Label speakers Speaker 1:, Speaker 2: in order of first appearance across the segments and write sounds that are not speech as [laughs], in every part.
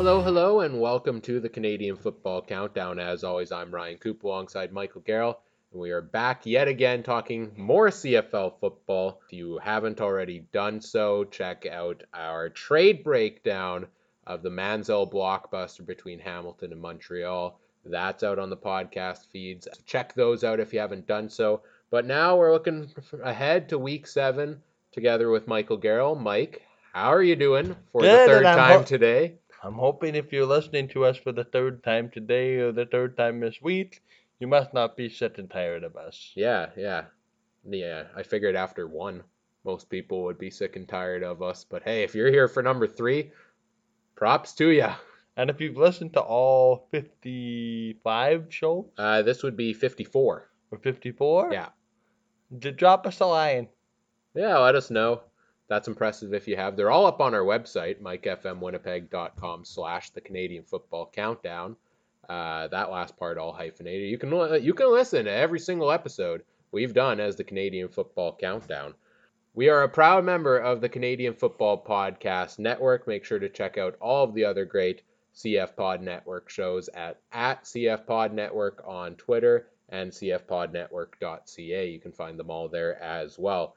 Speaker 1: Hello, hello, and welcome to the Canadian Football Countdown. As always, I'm Ryan Coop alongside Michael Garrell, and we are back yet again talking more CFL football. If you haven't already done so, check out our trade breakdown of the Manziel blockbuster between Hamilton and Montreal. That's out on the podcast feeds. Check those out if you haven't done so. But now we're looking ahead to week seven together with Michael Garrell. Mike, how are you doing for
Speaker 2: Good,
Speaker 1: the third time
Speaker 2: ho-
Speaker 1: today?
Speaker 2: I'm hoping if you're listening to us for the third time today or the third time this week, you must not be sick and tired of us.
Speaker 1: Yeah, yeah. Yeah, I figured after one, most people would be sick and tired of us. But hey, if you're here for number three, props to you.
Speaker 2: And if you've listened to all 55 shows
Speaker 1: Uh, this would be 54.
Speaker 2: or 54,
Speaker 1: Yeah.
Speaker 2: drop us a line.
Speaker 1: Yeah, let us know. That's impressive if you have. They're all up on our website, mikefmwinnipeg.com slash the Canadian Football Countdown. Uh, that last part all hyphenated. You can you can listen to every single episode we've done as the Canadian Football Countdown. We are a proud member of the Canadian Football Podcast Network. Make sure to check out all of the other great CF Pod Network shows at, at CF Pod Network on Twitter and cfpodnetwork.ca. You can find them all there as well.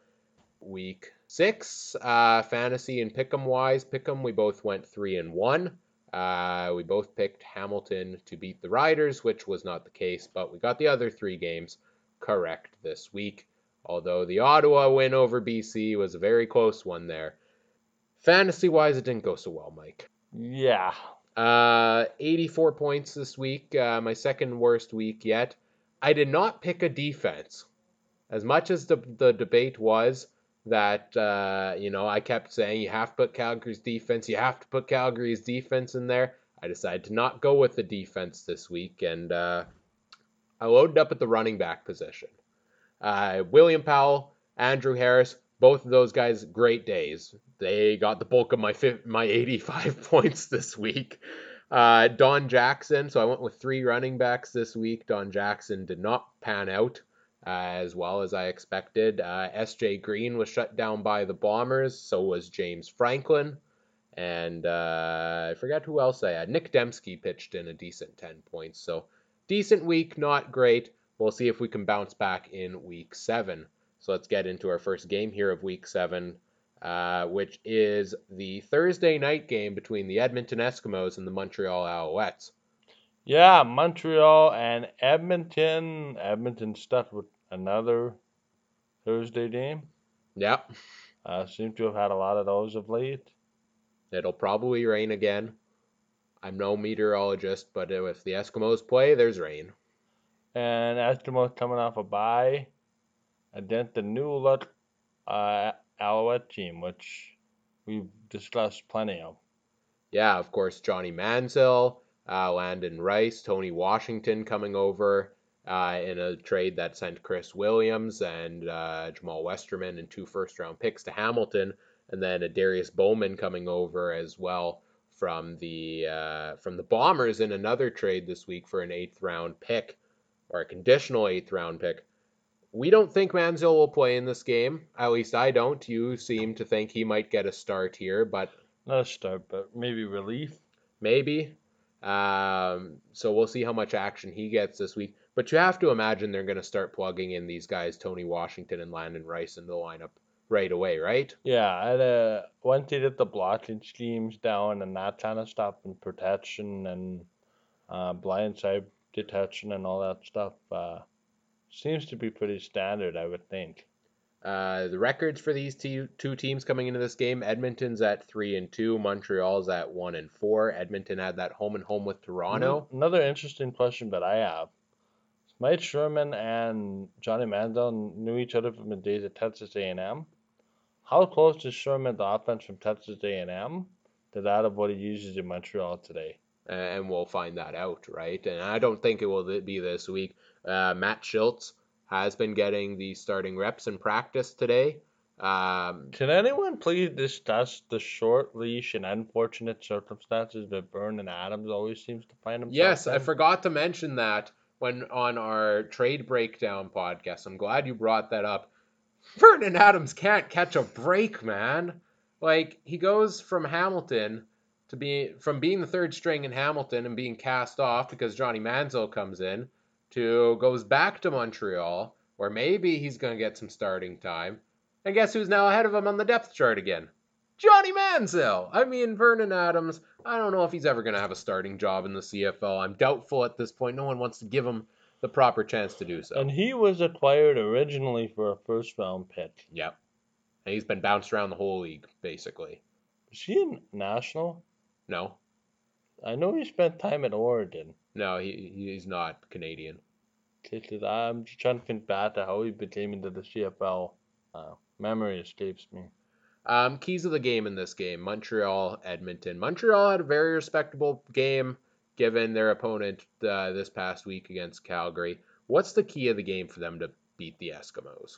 Speaker 1: Week six, uh, fantasy and pick'em wise, pick'em we both went three and one. Uh, we both picked Hamilton to beat the Riders, which was not the case, but we got the other three games correct this week. Although the Ottawa win over BC was a very close one there. Fantasy wise, it didn't go so well, Mike.
Speaker 2: Yeah.
Speaker 1: Uh, 84 points this week, uh, my second worst week yet. I did not pick a defense. As much as the, the debate was that, uh, you know, I kept saying you have to put Calgary's defense, you have to put Calgary's defense in there. I decided to not go with the defense this week, and uh, I loaded up at the running back position. Uh, William Powell, Andrew Harris, both of those guys, great days. They got the bulk of my fif- my 85 [laughs] points this week. Uh, Don Jackson, so I went with three running backs this week. Don Jackson did not pan out as well as I expected. Uh, S.J. Green was shut down by the Bombers, so was James Franklin. And uh, I forgot who else I had. Nic Demski pitched in a decent 10 points. So decent week, not great. We'll see if we can bounce back in week seven. So let's get into our first game here of week seven, uh, which is the Thursday night game between the Edmonton Eskimos and the Montreal Alouettes.
Speaker 2: Yeah, Montreal and Edmonton. Edmonton stuck with another Thursday game.
Speaker 1: Yep,
Speaker 2: Uh, seem to have had a lot of those of late.
Speaker 1: it'll probably rain again. I'm no meteorologist, but if the Eskimos play, there's rain.
Speaker 2: And Eskimos coming off a bye against the new look uh, Alouette team, which we've discussed plenty of.
Speaker 1: Yeah, of course, Johnny Manziel, uh, Landon Rice, Tony Washington coming over uh, in a trade that sent Chris Williams and uh, Jamaal Westerman and two first round picks to Hamilton, and then Adarius Bowman coming over as well from the uh, from the Bombers in another trade this week for an eighth round pick or a conditional eighth round pick. We don't think Manziel will play in this game. At least I don't. You seem to think he might get a start here, but
Speaker 2: Not a start, but maybe relief.
Speaker 1: maybe. Um, so we'll see how much action he gets this week. But you have to imagine they're going to start plugging in these guys, Tony Washington and Landon Rice, into the lineup right away, right?
Speaker 2: Yeah, and, uh, once they get the blocking schemes down and that kind of stuff, and protection and uh, blindside detection and all that stuff, uh, seems to be pretty standard, I would think.
Speaker 1: Uh, the records for these two, two teams coming into this game: Edmonton's at three and two, Montreal's at one and four. Edmonton had that home and home with Toronto.
Speaker 2: Another interesting question that I have. Mike Sherman and Johnny Manziel knew each other from the days at Texas A&M. How close is Sherman's offense from Texas A&M to that of what he uses in Montreal today?
Speaker 1: and we'll find that out, right? And I don't think it will be this week. Uh, Matt Shiltz has been getting the starting reps in practice today. Um,
Speaker 2: Can anyone please discuss the short leash and unfortunate circumstances that Vernon Adams always seems to find himself?
Speaker 1: yes, I forgot to mention that when on our trade breakdown podcast. I'm glad you brought that up. Vernon Adams can't catch a break, man. Like he goes from Hamilton to be from being the third string in Hamilton and being cast off because Johnny Manziel comes in to goes back to Montreal where maybe he's going to get some starting time. And guess who's now ahead of him on the depth chart again? Johnny Manziel. I mean, Vernon Adams. I don't know if he's ever going to have a starting job in the CFL. I'm doubtful at this point. No one wants to give him the proper chance to do so.
Speaker 2: And he was acquired originally for a first round pick.
Speaker 1: Yep. And he's been bounced around the whole league, basically.
Speaker 2: Is he a national?
Speaker 1: No,
Speaker 2: I know he spent time at Oregon.
Speaker 1: no, he he's not Canadian.
Speaker 2: Because I'm just trying to think back to how he became into the CFL. Uh, memory escapes me.
Speaker 1: Um, keys of the game in this game: Montreal, Edmonton. Montreal had a very respectable game given their opponent uh, this past week against Calgary. What's the key of the game for them to beat the Eskimos?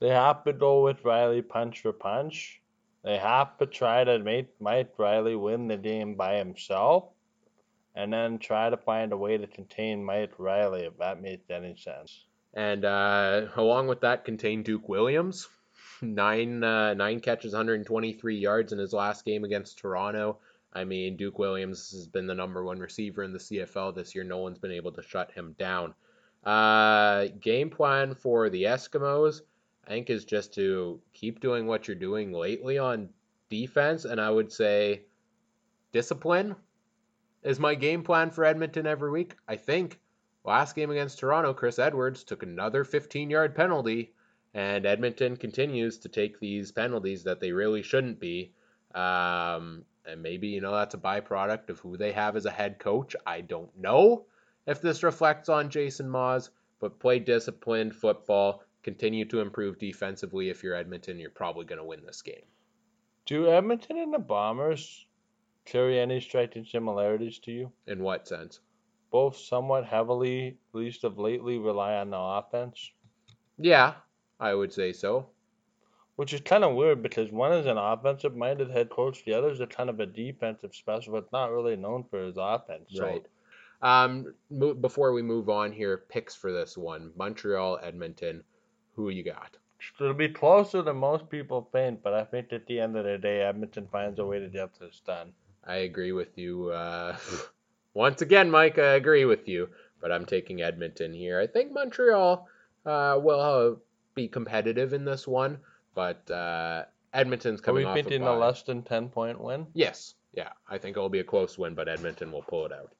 Speaker 2: They have to go with Reilly punch for punch. They have to try to make Mike Reilly win the game by himself. And then try to find a way to contain Mike Reilly, if that makes any sense.
Speaker 1: And uh, along with that, contain Duke Williams. Nine uh, nine catches, 123 yards in his last game against Toronto. I mean, Duke Williams has been the number one receiver in the CFL this year. No one's been able to shut him down. Uh, game plan for the Eskimos, I think, is just to keep doing what you're doing lately on defense, and I would say discipline is my game plan for Edmonton every week. I think last game against Toronto, Chris Edwards took another 15 yard penalty, and Edmonton continues to take these penalties that they really shouldn't be. Um, and maybe, you know, that's a byproduct of who they have as a head coach. I don't know if this reflects on Jason Maas, but play disciplined football, continue to improve defensively. If you're Edmonton, you're probably going to win this game.
Speaker 2: Do Edmonton and the Bombers carry any striking similarities to you?
Speaker 1: In what sense?
Speaker 2: Both somewhat heavily, at least of lately, rely on the offense.
Speaker 1: Yeah, I would say so.
Speaker 2: Which is kind of weird because one is an offensive minded head coach, the other is a kind of a defensive specialist, not really known for his offense. So
Speaker 1: Right. Um, mo- before we move on here, picks for this one: Montreal, Edmonton. Who you got?
Speaker 2: it'll be closer than most people think, but I think at the end of the day, Edmonton finds a way to get this done.
Speaker 1: I agree with you. Uh, [laughs] once again, Mike, I agree with you, but I'm taking Edmonton here. I think Montreal uh, will be competitive in this one, but uh, Edmonton's
Speaker 2: Are
Speaker 1: coming
Speaker 2: we
Speaker 1: off a
Speaker 2: a less than 10 point win?
Speaker 1: Yes, yeah, I think it'll be a close win, but Edmonton will pull it out.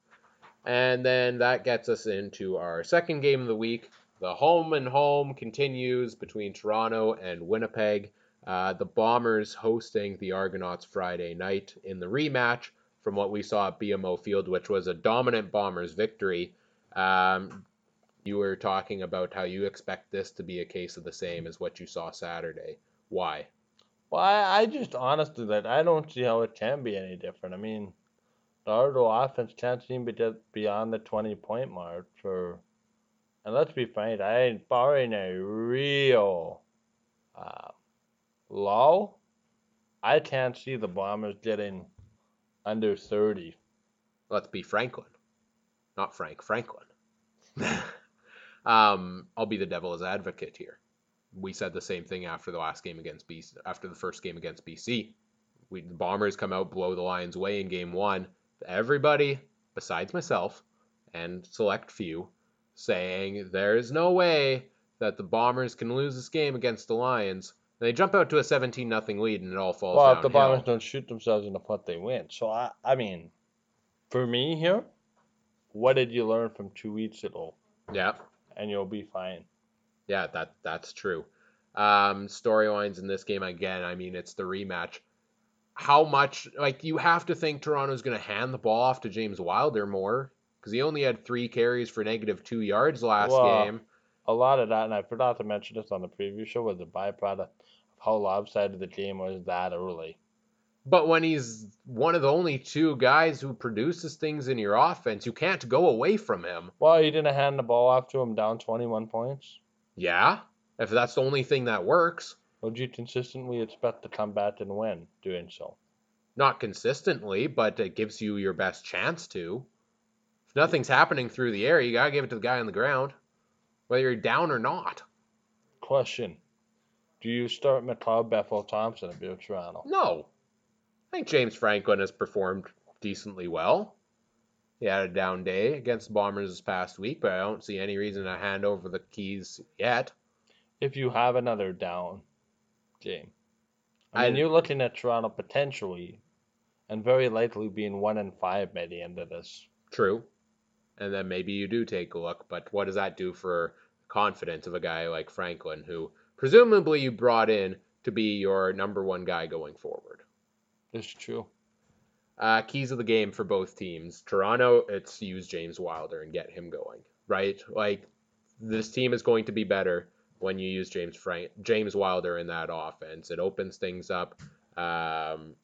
Speaker 1: And then that gets us into our second game of the week. The home and home continues between Toronto and Winnipeg. Uh, the Bombers hosting the Argonauts Friday night in the rematch from what we saw at BMO Field, which was a dominant Bombers victory. Um, you were talking about how you expect this to be a case of the same as what you saw Saturday. Why?
Speaker 2: Well, I, I just honestly that I don't see how it can be any different. I mean, the Argo offense can't seem to get beyond the 20 point mark for. And let's be frank, I ain't barring a real uh, low. I can't see the Bombers getting under 30.
Speaker 1: let's be Franklin, not Frank Franklin. [laughs] um, I'll be the devil's advocate here. We said the same thing after the last game against BC, after the first game against BC. We the Bombers come out blow the Lions away in game one. Everybody besides myself and select few saying there is no way that the Bombers can lose this game against the Lions. They jump out to a 17 nothing lead and it all falls
Speaker 2: Well,
Speaker 1: downhill.
Speaker 2: if the Bombers don't shoot themselves in the foot, they win. So, I, I mean, for me here, what did you learn from two weeks ago?
Speaker 1: yeah.
Speaker 2: And you'll be fine.
Speaker 1: Yeah, that that's true. Um, storylines in this game again. I mean, it's the rematch. How much like you have to think Toronto's going to hand the ball off to James Wilder more because he only had three carries for negative two yards last
Speaker 2: Well,
Speaker 1: game.
Speaker 2: a lot of that, and I forgot to mention this on the preview show, was a byproduct of how lopsided the game was that early.
Speaker 1: But when he's one of the only two guys who produces things in your offense, you can't go away from him.
Speaker 2: Well, you didn't hand the ball off to him down 21 points.
Speaker 1: Yeah, if that's the only thing that works.
Speaker 2: Would you consistently expect to come back and win doing so?
Speaker 1: Not consistently, but it gives you your best chance to. If nothing's happening through the air, you gotta give it to the guy on the ground, whether you're down or not.
Speaker 2: Question. Do you start McLeod Bethel Thompson if you're Toronto?
Speaker 1: No. I think James Franklin has performed decently well. He had a down day against the Bombers this past week, but I don't see any reason to hand over the keys yet.
Speaker 2: If you have another down game. I mean,
Speaker 1: I-
Speaker 2: you're looking at Toronto potentially and very likely being one and five by the end of this.
Speaker 1: True. And then maybe you do take a look, but what does that do for confidence of a guy like Franklin, who presumably you brought in to be your number one guy going forward?
Speaker 2: It's true.
Speaker 1: Uh, keys of the game for both teams. Toronto, it's use James Wilder and get him going, right? Like this team is going to be better when you use James Frank James Wilder in that offense. It opens things up. Um,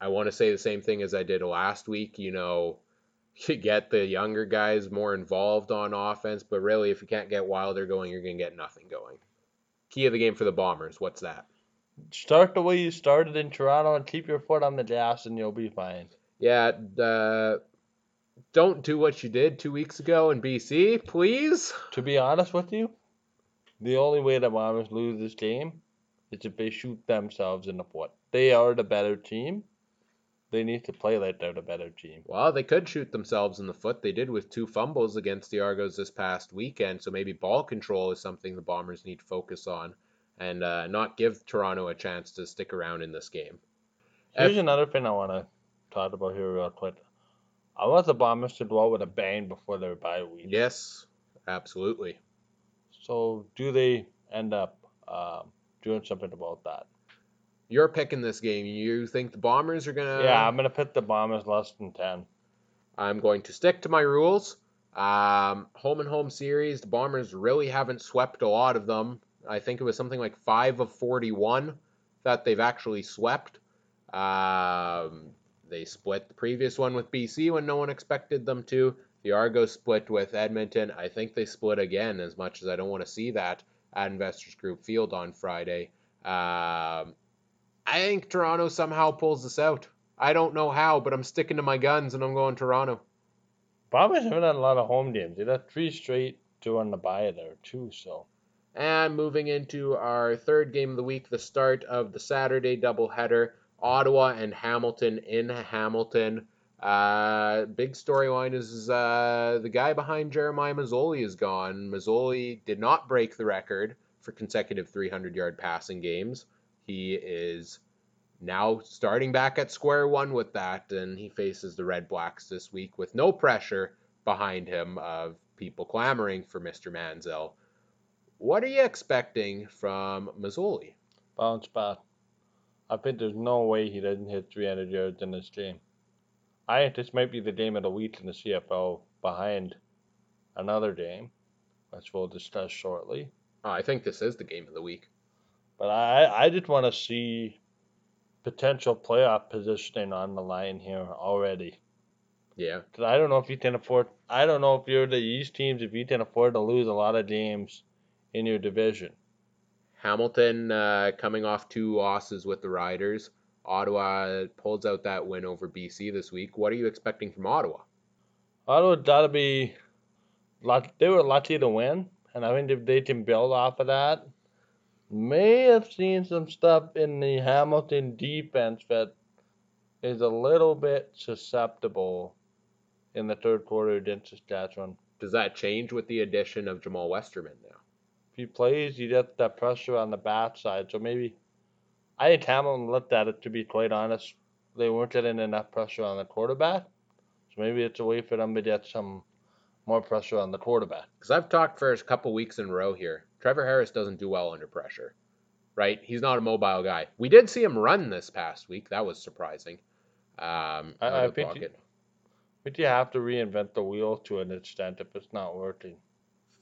Speaker 1: I want to say the same thing as I did last week. You know, [laughs] you get the younger guys more involved on offense, but really, if you can't get Wilder going, you're gonna get nothing going. Key of the game for the Bombers. What's that?
Speaker 2: Start the way you started in Toronto and keep your foot on the gas and you'll be fine.
Speaker 1: Yeah, uh, don't do what you did two weeks ago in BC, please.
Speaker 2: To be honest with you, the only way the Bombers lose this game is if they shoot themselves in the foot. They are the better team. They need to play like they're the better team.
Speaker 1: Well, they could shoot themselves in the foot. They did with two fumbles against the Argos this past weekend, so maybe ball control is something the Bombers need to focus on and uh, not give Toronto a chance to stick around in this game.
Speaker 2: Here's
Speaker 1: If-
Speaker 2: another thing I want to talk about here real quick. I want the Bombers to go out with a bang before their bye week.
Speaker 1: Yes, absolutely.
Speaker 2: So do they end up um, doing something about that?
Speaker 1: You're picking this game. You think the Bombers are going to.
Speaker 2: yeah, I'm gonna pick the Bombers less than ten.
Speaker 1: I'm going to stick to my rules. Um, home and home series, the Bombers really haven't swept a lot of them. I think it was something like 5 of 41 that they've actually swept. Um, they split the previous one with BC when no one expected them to. The Argos split with Edmonton. I think they split again, as much as I don't want to see that at Investors Group Field on Friday. Um, I think Toronto somehow pulls this out. I don't know how, but I'm sticking to my guns and I'm going Toronto.
Speaker 2: Bombers haven't had a lot of home games. They had three straight, two on the bye there too. So
Speaker 1: And moving into our third game of the week, the start of the Saturday doubleheader, Ottawa and Hamilton in Hamilton. Uh, big storyline is uh, the guy behind Jeremiah Masoli is gone. Masoli did not break the record for consecutive 300 yard passing games. He is now starting back at square one with that, and he faces the Red Blacks this week with no pressure behind him of people clamoring for Mr. Manziel. What are you expecting from Masoli?
Speaker 2: bounce back. I think there's no way he doesn't hit 300 yards in this game. I think this might be the game of the week in the CFL behind another game, which we'll discuss shortly.
Speaker 1: Oh, I think this is the game of the week.
Speaker 2: But I, I just want to see potential playoff positioning on the line here already.
Speaker 1: Yeah.
Speaker 2: Because I don't know if you can afford. I don't know if you're the East teams if you can afford to lose a lot of games in your division.
Speaker 1: Hamilton uh, coming off two losses with the Riders. Ottawa pulls out that win over BC this week. What are you expecting from Ottawa?
Speaker 2: Ottawa gotta be. They were lucky to win, and I think if they can build off of that, may have seen some stuff in the Hamilton defense that is a little bit susceptible in the third quarter against Saskatchewan.
Speaker 1: Does that change with the addition of Jamaal Westerman now?
Speaker 2: He plays, you get that pressure on the backside. So maybe I think Hamilton looked at it to be quite honest. They weren't getting enough pressure on the quarterback. So maybe it's a way for them to get some more pressure on the quarterback.
Speaker 1: Because I've talked for a couple weeks in a row here. Trevor Harris doesn't do well under pressure, right? He's not a mobile guy. We did see him run this past week. That was surprising. Um,
Speaker 2: I- I think he- But you have to reinvent the wheel to an extent if it's not working.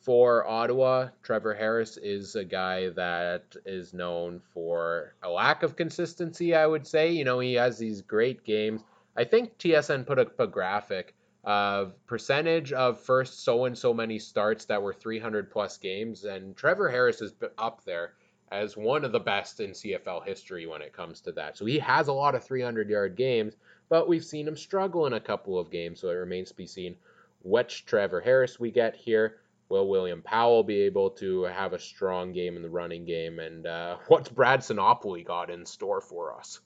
Speaker 1: For Ottawa, Trevor Harris is a guy that is known for a lack of consistency, I would say. You know, he has these great games. I think TSN put up a graphic of percentage of first so and so many starts that were 300 plus games, and Trevor Harris is up there as one of the best in CFL history when it comes to that. So he has a lot of 300 yard games, but we've seen him struggle in a couple of games, so it remains to be seen which Trevor Harris we get here. Will William Powell be able to have a strong game in the running game? And uh, [laughs] what's Brad Sinopoli got in store for us?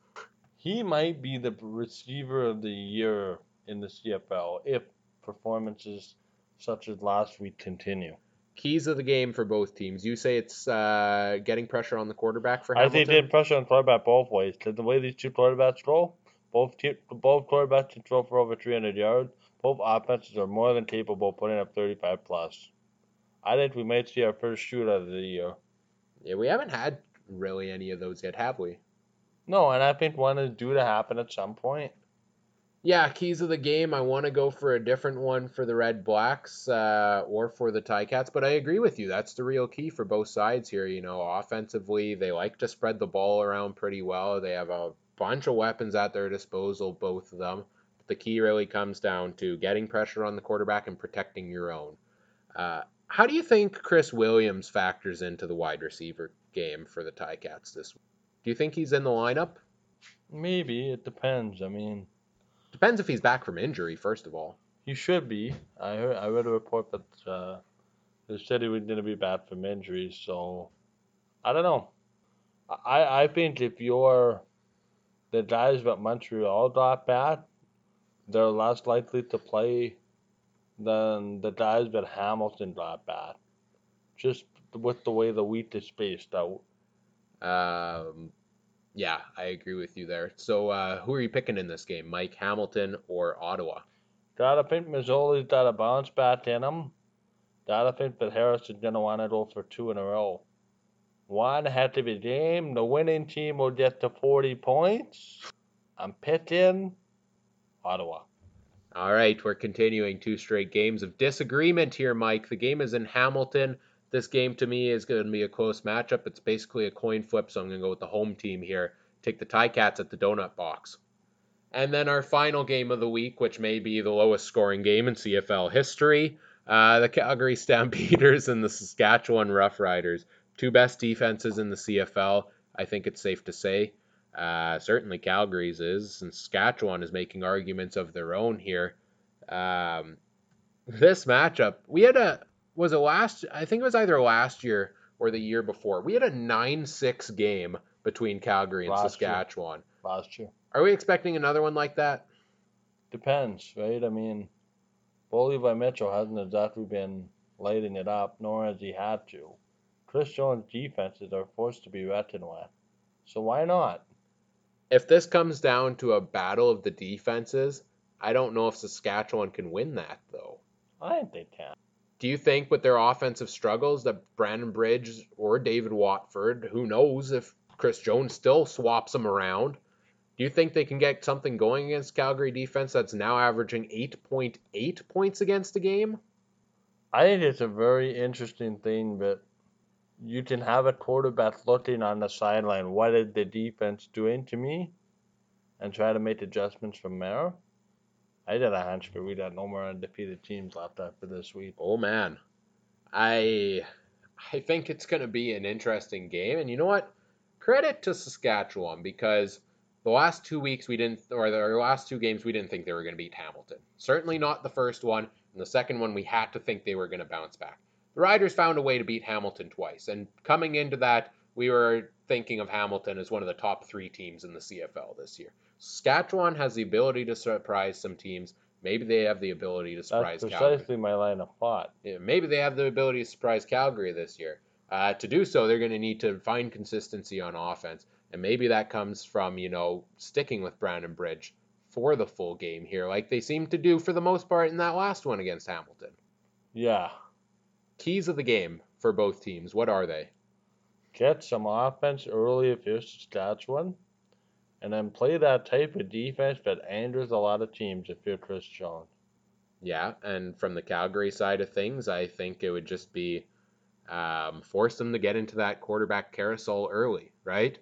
Speaker 2: He might be the receiver of the year in the CFL if performances such as last week continue.
Speaker 1: Keys of the game for both teams. You say it's uh, getting pressure on the quarterback for
Speaker 2: I
Speaker 1: Hamilton?
Speaker 2: think they did pressure on quarterback both ways. 'cause the way these two quarterbacks throw, both te- both quarterbacks can throw for over 300 yards. Both offenses are more than capable of putting up 35 plus. I think we might see our first shootout of the year.
Speaker 1: Yeah, we haven't had really any of those yet, have we?
Speaker 2: No, and I think one is due to happen at some point.
Speaker 1: Yeah, keys of the game. I want to go for a different one for the Red Blacks uh, or for the Ticats, but I agree with you. That's the real key for both sides here. You know, offensively, they like to spread the ball around pretty well. They have a bunch of weapons at their disposal, both of them. But the key really comes down to getting pressure on the quarterback and protecting your own. Uh, how do you think Chris Williams factors into the wide receiver game for the Ticats this week? Do you think he's in the lineup?
Speaker 2: Maybe it depends. I mean,
Speaker 1: Depends if he's back from injury, first of all.
Speaker 2: he should be. I heard, I read a report that uh, they said he was going to be back from injury, So I don't know. I I think if you're the guys that Montreal got back, they're less likely to play than the guys that Hamilton got back. Just with the way the wheat is spaced out.
Speaker 1: Um, yeah, I agree with you there. So, uh, who are you picking in this game, Mike Hamilton or Ottawa?
Speaker 2: Gotta think Masoli's got a bounce back in him. Gotta think that Harris is gonna want to go for two in a row. One heck of a game. The winning team will get to 40 points. I'm picking Ottawa.
Speaker 1: All right, we're continuing two straight games of disagreement here, Mike. The game is in Hamilton. This game to me is going to be a close matchup. It's basically a coin flip, so I'm going to go with the home team here. Take the Ticats at the donut box. And then our final game of the week, which may be the lowest scoring game in CFL history, uh, the Calgary [laughs] Stampeders and the Saskatchewan Roughriders. Two best defenses in the CFL, I think it's safe to say. Uh, certainly Calgary's is, and Saskatchewan is making arguments of their own here. Um, this matchup, we had a was it last? I think it was either last year or the year before. We had a nine-six game between Calgary and
Speaker 2: Last year.
Speaker 1: Saskatchewan.
Speaker 2: Last year.
Speaker 1: Are we expecting another one like that?
Speaker 2: Depends, right? I mean, Bo Levi Mitchell hasn't exactly been lighting it up, nor has he had to. Chris Jones' defenses are forced to be reckoned with. So why not?
Speaker 1: If this comes down to a battle of the defenses, I don't know if Saskatchewan can win that though.
Speaker 2: I think they can.
Speaker 1: Do you think with their offensive struggles that Brandon Bridge or David Watford, who knows if Chris Jones still swaps them around, do you think they can get something going against Calgary defense that's now averaging 8.8 points against a game?
Speaker 2: I think it's a very interesting thing that you can have a quarterback looking on the sideline. What is the defense doing to me? And try to make adjustments from there. I did a hunch but we'd have no more undefeated teams left after this week.
Speaker 1: Oh man. I I think it's going to be an interesting game and you know what? Credit to Saskatchewan because the last 2 weeks we didn't or the last two games we didn't think they were going to beat Hamilton. Certainly not the first one, and the second one we had to think they were going to bounce back. The Riders found a way to beat Hamilton twice, and coming into that, we were thinking of Hamilton as one of the top three teams in the CFL this year. Saskatchewan has the ability to surprise some teams. Maybe they have the ability to surprise
Speaker 2: That's
Speaker 1: Calgary.
Speaker 2: precisely my line of thought.
Speaker 1: Yeah, maybe they have the ability to surprise Calgary this year. Uh, to do so, they're going to need to find consistency on offense, and maybe that comes from you know sticking with Brandon Bridge for the full game here, like they seem to do for the most part in that last one against Hamilton.
Speaker 2: Yeah.
Speaker 1: Keys of the game for both teams, what are they?
Speaker 2: Get some offense early if you're Saskatchewan. And then play that type of defense that angers a lot of teams if you're Chris Jones.
Speaker 1: Yeah, and from the Calgary side of things, I think it would just be um, force them to get into that quarterback carousel early, right?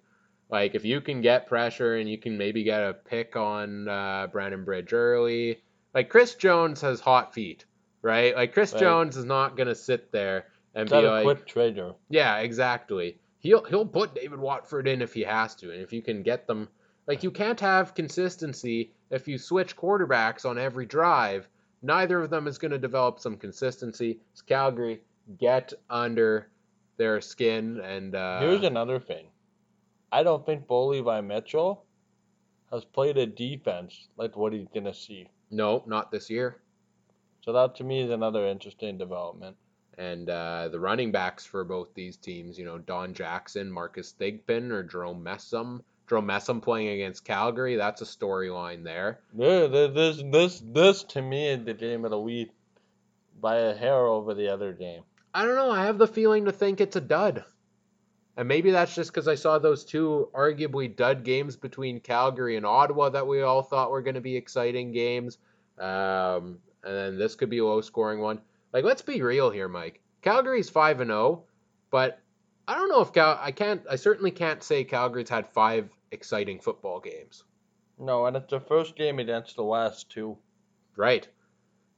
Speaker 1: Like if you can get pressure and you can maybe get a pick on uh, Brandon Bridge early, like Chris Jones has hot feet, right? Like Chris
Speaker 2: Right.
Speaker 1: Jones is not gonna sit there and be like,
Speaker 2: quick trader.
Speaker 1: yeah, exactly. He'll he'll put David Watford in if he has to, and if you can get them, like you can't have consistency if you switch quarterbacks on every drive. Neither of them is going to develop some consistency. It's Calgary get under their skin and uh,
Speaker 2: Here's another thing. I don't think Bo Levi Mitchell has played a defense like what he's gonna see.
Speaker 1: no, not this year.
Speaker 2: So that to me is another interesting development.
Speaker 1: And uh, the running backs for both these teams, you know, Don Jackson, Marcus Thigpen, or Jerome Messam. Jerome Messam playing against Calgary, that's a storyline there.
Speaker 2: Yeah, This this this to me is the game of the week by a hair over the other game.
Speaker 1: I don't know. I have the feeling to think it's a dud. And maybe that's just because I saw those two arguably dud games between Calgary and Ottawa that we all thought were going to be exciting games. Um, and then this could be a low scoring one. Like, let's be real here, Mike. Calgary's 5 and 0, but I don't know if Cal. I can't. I certainly can't say Calgary's had five exciting football games.
Speaker 2: No, and it's the first game against the West too.
Speaker 1: Right.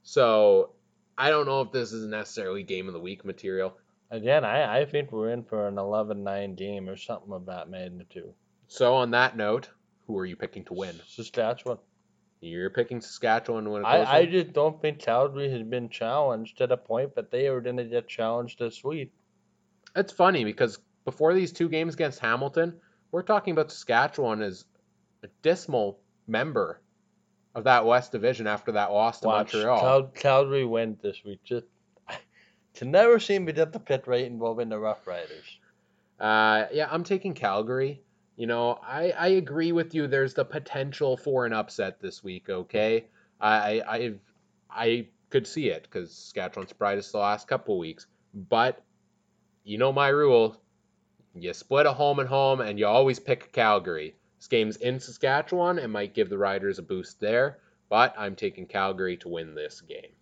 Speaker 1: So I don't know if this is necessarily game of the week material.
Speaker 2: Again, I, I think we're in for an 11-9 game or something of that magnitude.
Speaker 1: So on that note, who are you picking to win?
Speaker 2: Saskatchewan.
Speaker 1: You're picking Saskatchewan when a close
Speaker 2: I, I just don't think Calgary has been challenged to the point that they are going to get challenged this week.
Speaker 1: It's funny because before these two games against Hamilton, we're talking about Saskatchewan as a dismal member of that West Division after that loss to
Speaker 2: Watch
Speaker 1: Montreal.
Speaker 2: Cal- Calgary win this week. Just [laughs] to never seem to get the pit right involving the Rough Riders.
Speaker 1: Uh, yeah, I'm taking Calgary. You know, I, I agree with you. There's the potential for an upset this week. Okay, I I I could see it because Saskatchewan surprised us the last couple weeks. But you know my rule: you split a home and home, and you always pick Calgary. This game's in Saskatchewan. It might give the Riders a boost there, but I'm taking Calgary to win this game.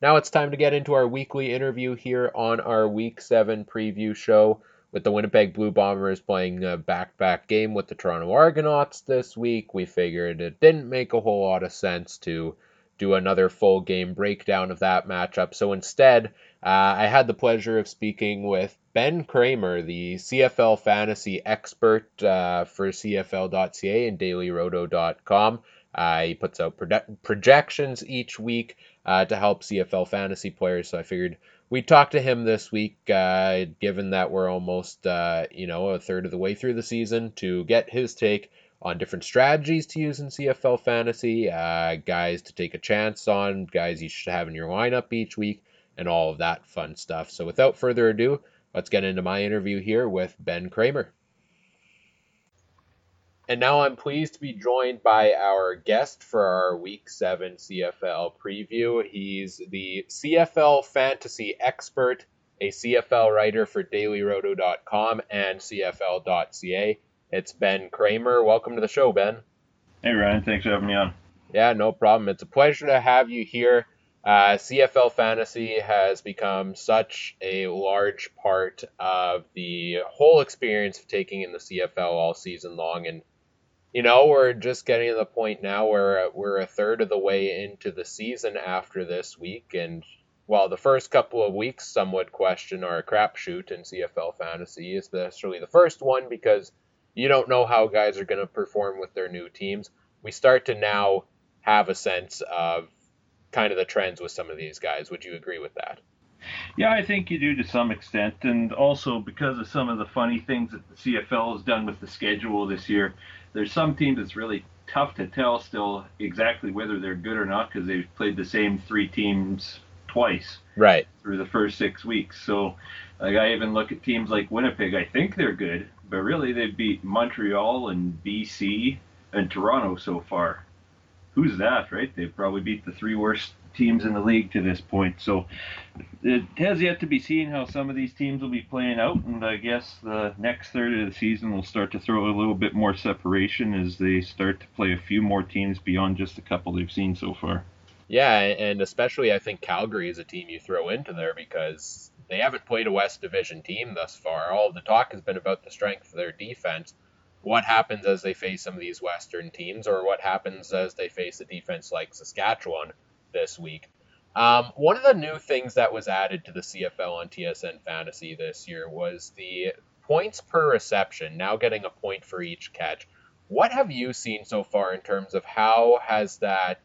Speaker 1: Now it's time to get into our weekly interview here on our Week 7 preview show with the Winnipeg Blue Bombers playing a back-to-back game with the Toronto Argonauts this week. We figured it didn't make a whole lot of sense to do another full game breakdown of that matchup. So instead, uh, I had the pleasure of speaking with Ben Kramer, the CFL fantasy expert uh, for CFL.ca and DailyRoto.com. Uh, he puts out proje- projections each week uh, to help CFL fantasy players. So I figured we'd talk to him this week, uh, given that we're almost, uh, you know, a third of the way through the season, to get his take on different strategies to use in CFL fantasy, uh, guys to take a chance on, guys you should have in your lineup each week, and all of that fun stuff. So without further ado, let's get into my interview here with Ben Kramer. And now I'm pleased to be joined by our guest for our Week 7 CFL preview. He's the CFL fantasy expert, a CFL writer for dailyroto.com and CFL.ca. It's Ben Kramer. Welcome to the show, Ben.
Speaker 3: Hey Ryan, thanks for having me on.
Speaker 1: Yeah, no problem. It's a pleasure to have you here. Uh, CFL fantasy has become such a large part of the whole experience of taking in the CFL all season long, and you know we're just getting to the point now where uh, we're a third of the way into the season after this week, and while the first couple of weeks some would question are a crapshoot in CFL fantasy, especially the first one because you don't know how guys are going to perform with their new teams. We start to now have a sense of kind of the trends with some of these guys. Would you agree with that?
Speaker 3: Yeah, I think you do to some extent, and also because of some of the funny things that the CFL has done with the schedule this year, there's some teams that's really tough to tell still exactly whether they're good or not because they've played the same three teams twice
Speaker 1: Right.
Speaker 3: through the first six weeks. So, like I even look at teams like Winnipeg. I think they're good, but really they beat Montreal and BC and Toronto so far. Who's that, right? They've probably beat the three worst teams in the league to this point. So it has yet to be seen how some of these teams will be playing out, and I guess the next third of the season will start to throw a little bit more separation as they start to play a few more teams beyond just a couple they've seen so far.
Speaker 1: Yeah, and especially I think Calgary is a team you throw into there because they haven't played a West Division team thus far. All the talk has been about the strength of their defense. What happens as they face some of these Western teams, or what happens as they face a defense like Saskatchewan this week? Um, one of the new things that was added to the CFL on TSN Fantasy this year was the points per reception, now getting a point for each catch. What have you seen so far in terms of how has that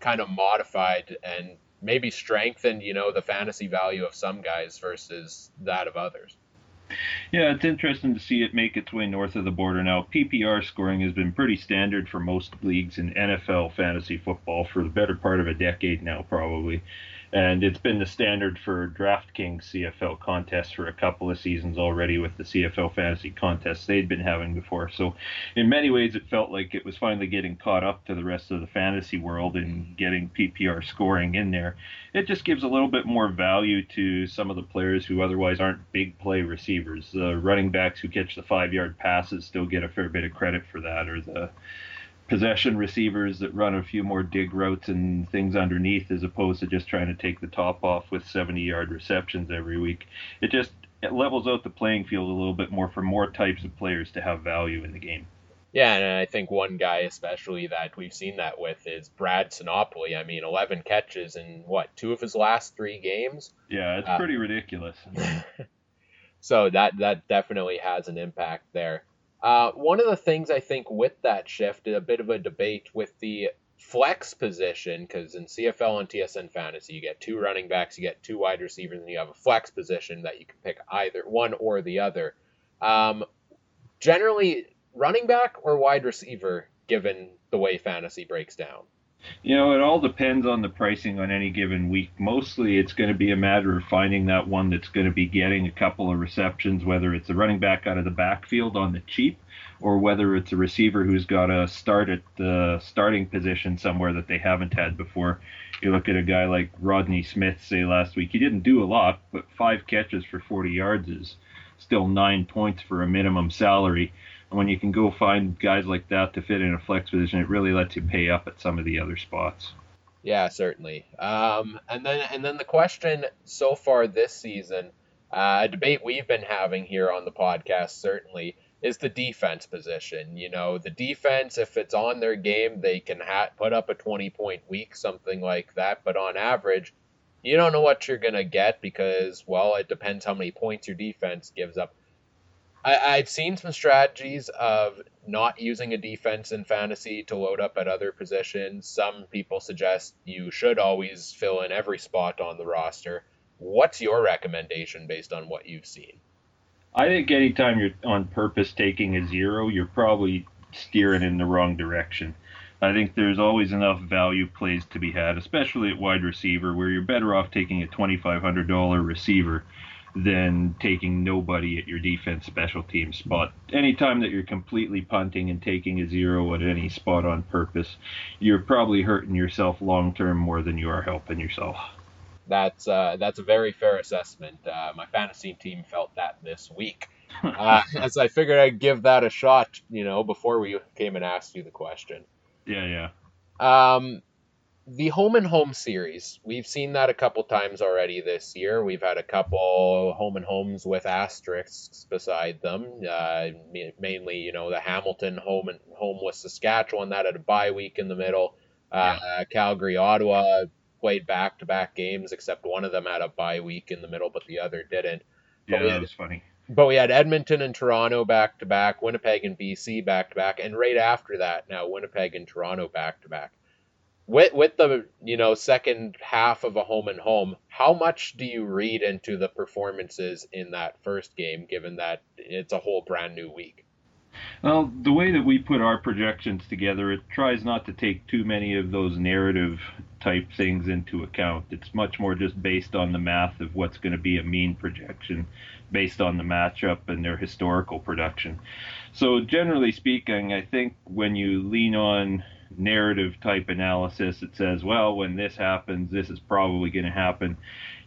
Speaker 1: kind of modified and maybe strengthened, you know, the fantasy value of some guys versus that of others?
Speaker 3: Yeah, it's interesting to see it make its way north of the border now. PPR scoring has been pretty standard for most leagues in NFL fantasy football for the better part of a decade now, probably and it's been the standard for DraftKings CFL contests for a couple of seasons already with the CFL fantasy contests they'd been having before. So, in many ways, it felt like it was finally getting caught up to the rest of the fantasy world and getting PPR scoring in there. It just gives a little bit more value to some of the players who otherwise aren't big play receivers. The running backs who catch the five yard passes still get a fair bit of credit for that, or the possession receivers that run a few more dig routes and things underneath as opposed to just trying to take the top off with 70 yard receptions every week. It just it levels out the playing field a little bit more for more types of players to have value in the game.
Speaker 1: Yeah, and I think one guy especially that we've seen that with is Brad Sinopoli. I mean, 11 catches in what two of his last three games.
Speaker 3: Yeah, it's uh, pretty ridiculous. [laughs]
Speaker 1: so that that definitely has an impact there. Uh, one of the things I think with that shift, a bit of a debate with the flex position, because in CFL and TSN Fantasy, you get two running backs, you get two wide receivers, and you have a flex position that you can pick either one or the other. Um, generally, running back or wide receiver, given the way fantasy breaks down.
Speaker 3: You know, it all depends on the pricing on any given week. Mostly it's going to be a matter of finding that one that's going to be getting a couple of receptions, whether it's a running back out of the backfield on the cheap or whether it's a receiver who's got to start at the starting position somewhere that they haven't had before. You look at a guy like Rodney Smith, say last week, he didn't do a lot, but five catches for 40 yards is still nine points for a minimum salary. And when you can go find guys like that to fit in a flex position, it really lets you pay up at some of the other spots.
Speaker 1: Yeah, certainly. Um, and then and then the question so far this season, uh, a debate we've been having here on the podcast certainly is the defense position. You know, the defense, if it's on their game, they can ha- put up a 20 point week, something like that. But on average, you don't know what you're going to get because, well, it depends how many points your defense gives up. I've seen some strategies of not using a defense in fantasy to load up at other positions. Some people suggest you should always fill in every spot on the roster. What's your recommendation based on what you've seen?
Speaker 3: I think anytime you're on purpose taking a zero, you're probably steering in the wrong direction. I think there's always enough value plays to be had, especially at wide receiver, where you're better off taking a $2,500 receiver than taking nobody at your defense special team spot. Anytime that you're completely punting and taking a zero at any spot on purpose, you're probably hurting yourself long term more than you are helping yourself.
Speaker 1: That's uh, that's a very fair assessment. Uh, my fantasy team felt that this week, [laughs] uh, as I figured I'd give that a shot. You know, before we came and asked you the question.
Speaker 3: Yeah,
Speaker 1: yeah. Um, the home and home series. We've seen that a couple times already this year. We've had a couple home and homes with asterisks beside them uh, mainly you know the hamilton home and home with saskatchewan that had a bye week in the middle. Uh, yeah. calgary ottawa played back to back games except one of them had a bye week in the middle but the other didn't.
Speaker 3: Yeah that was funny.
Speaker 1: but we had edmonton and toronto back to back winnipeg and bc back to back and right after that now winnipeg and toronto back to back with with the you know second half of a home and home, how much do you read into the performances in that first game, given that it's a whole brand new week?
Speaker 3: Well, the way that we put our projections together, it tries not to take too many of those narrative type things into account. It's much more just based on the math of what's going to be a mean projection based on the matchup and their historical production. So, generally speaking, I think when you lean on narrative type analysis that says, well, when this happens, this is probably going to happen,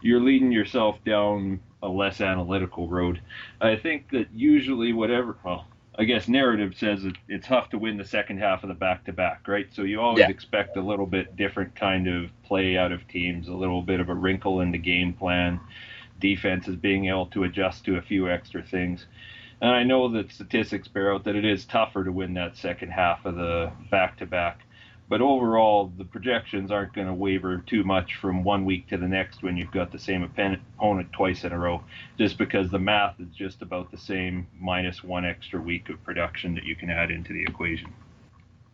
Speaker 3: you're leading yourself down a less analytical road. I think that usually, whatever, well, I guess narrative says it, it's tough to win the second half of the back to back, right? So you always
Speaker 1: Yeah.
Speaker 3: expect a little bit different kind of play out of teams, a little bit of a wrinkle in the game plan, defenses being able to adjust to a few extra things. And I know that statistics bear out that it is tougher to win that second half of the back to back. But overall, the projections aren't going to waver too much from one week to the next when you've got the same opponent twice in a row, just because the math is just about the same minus one extra week of production that you can add into the equation.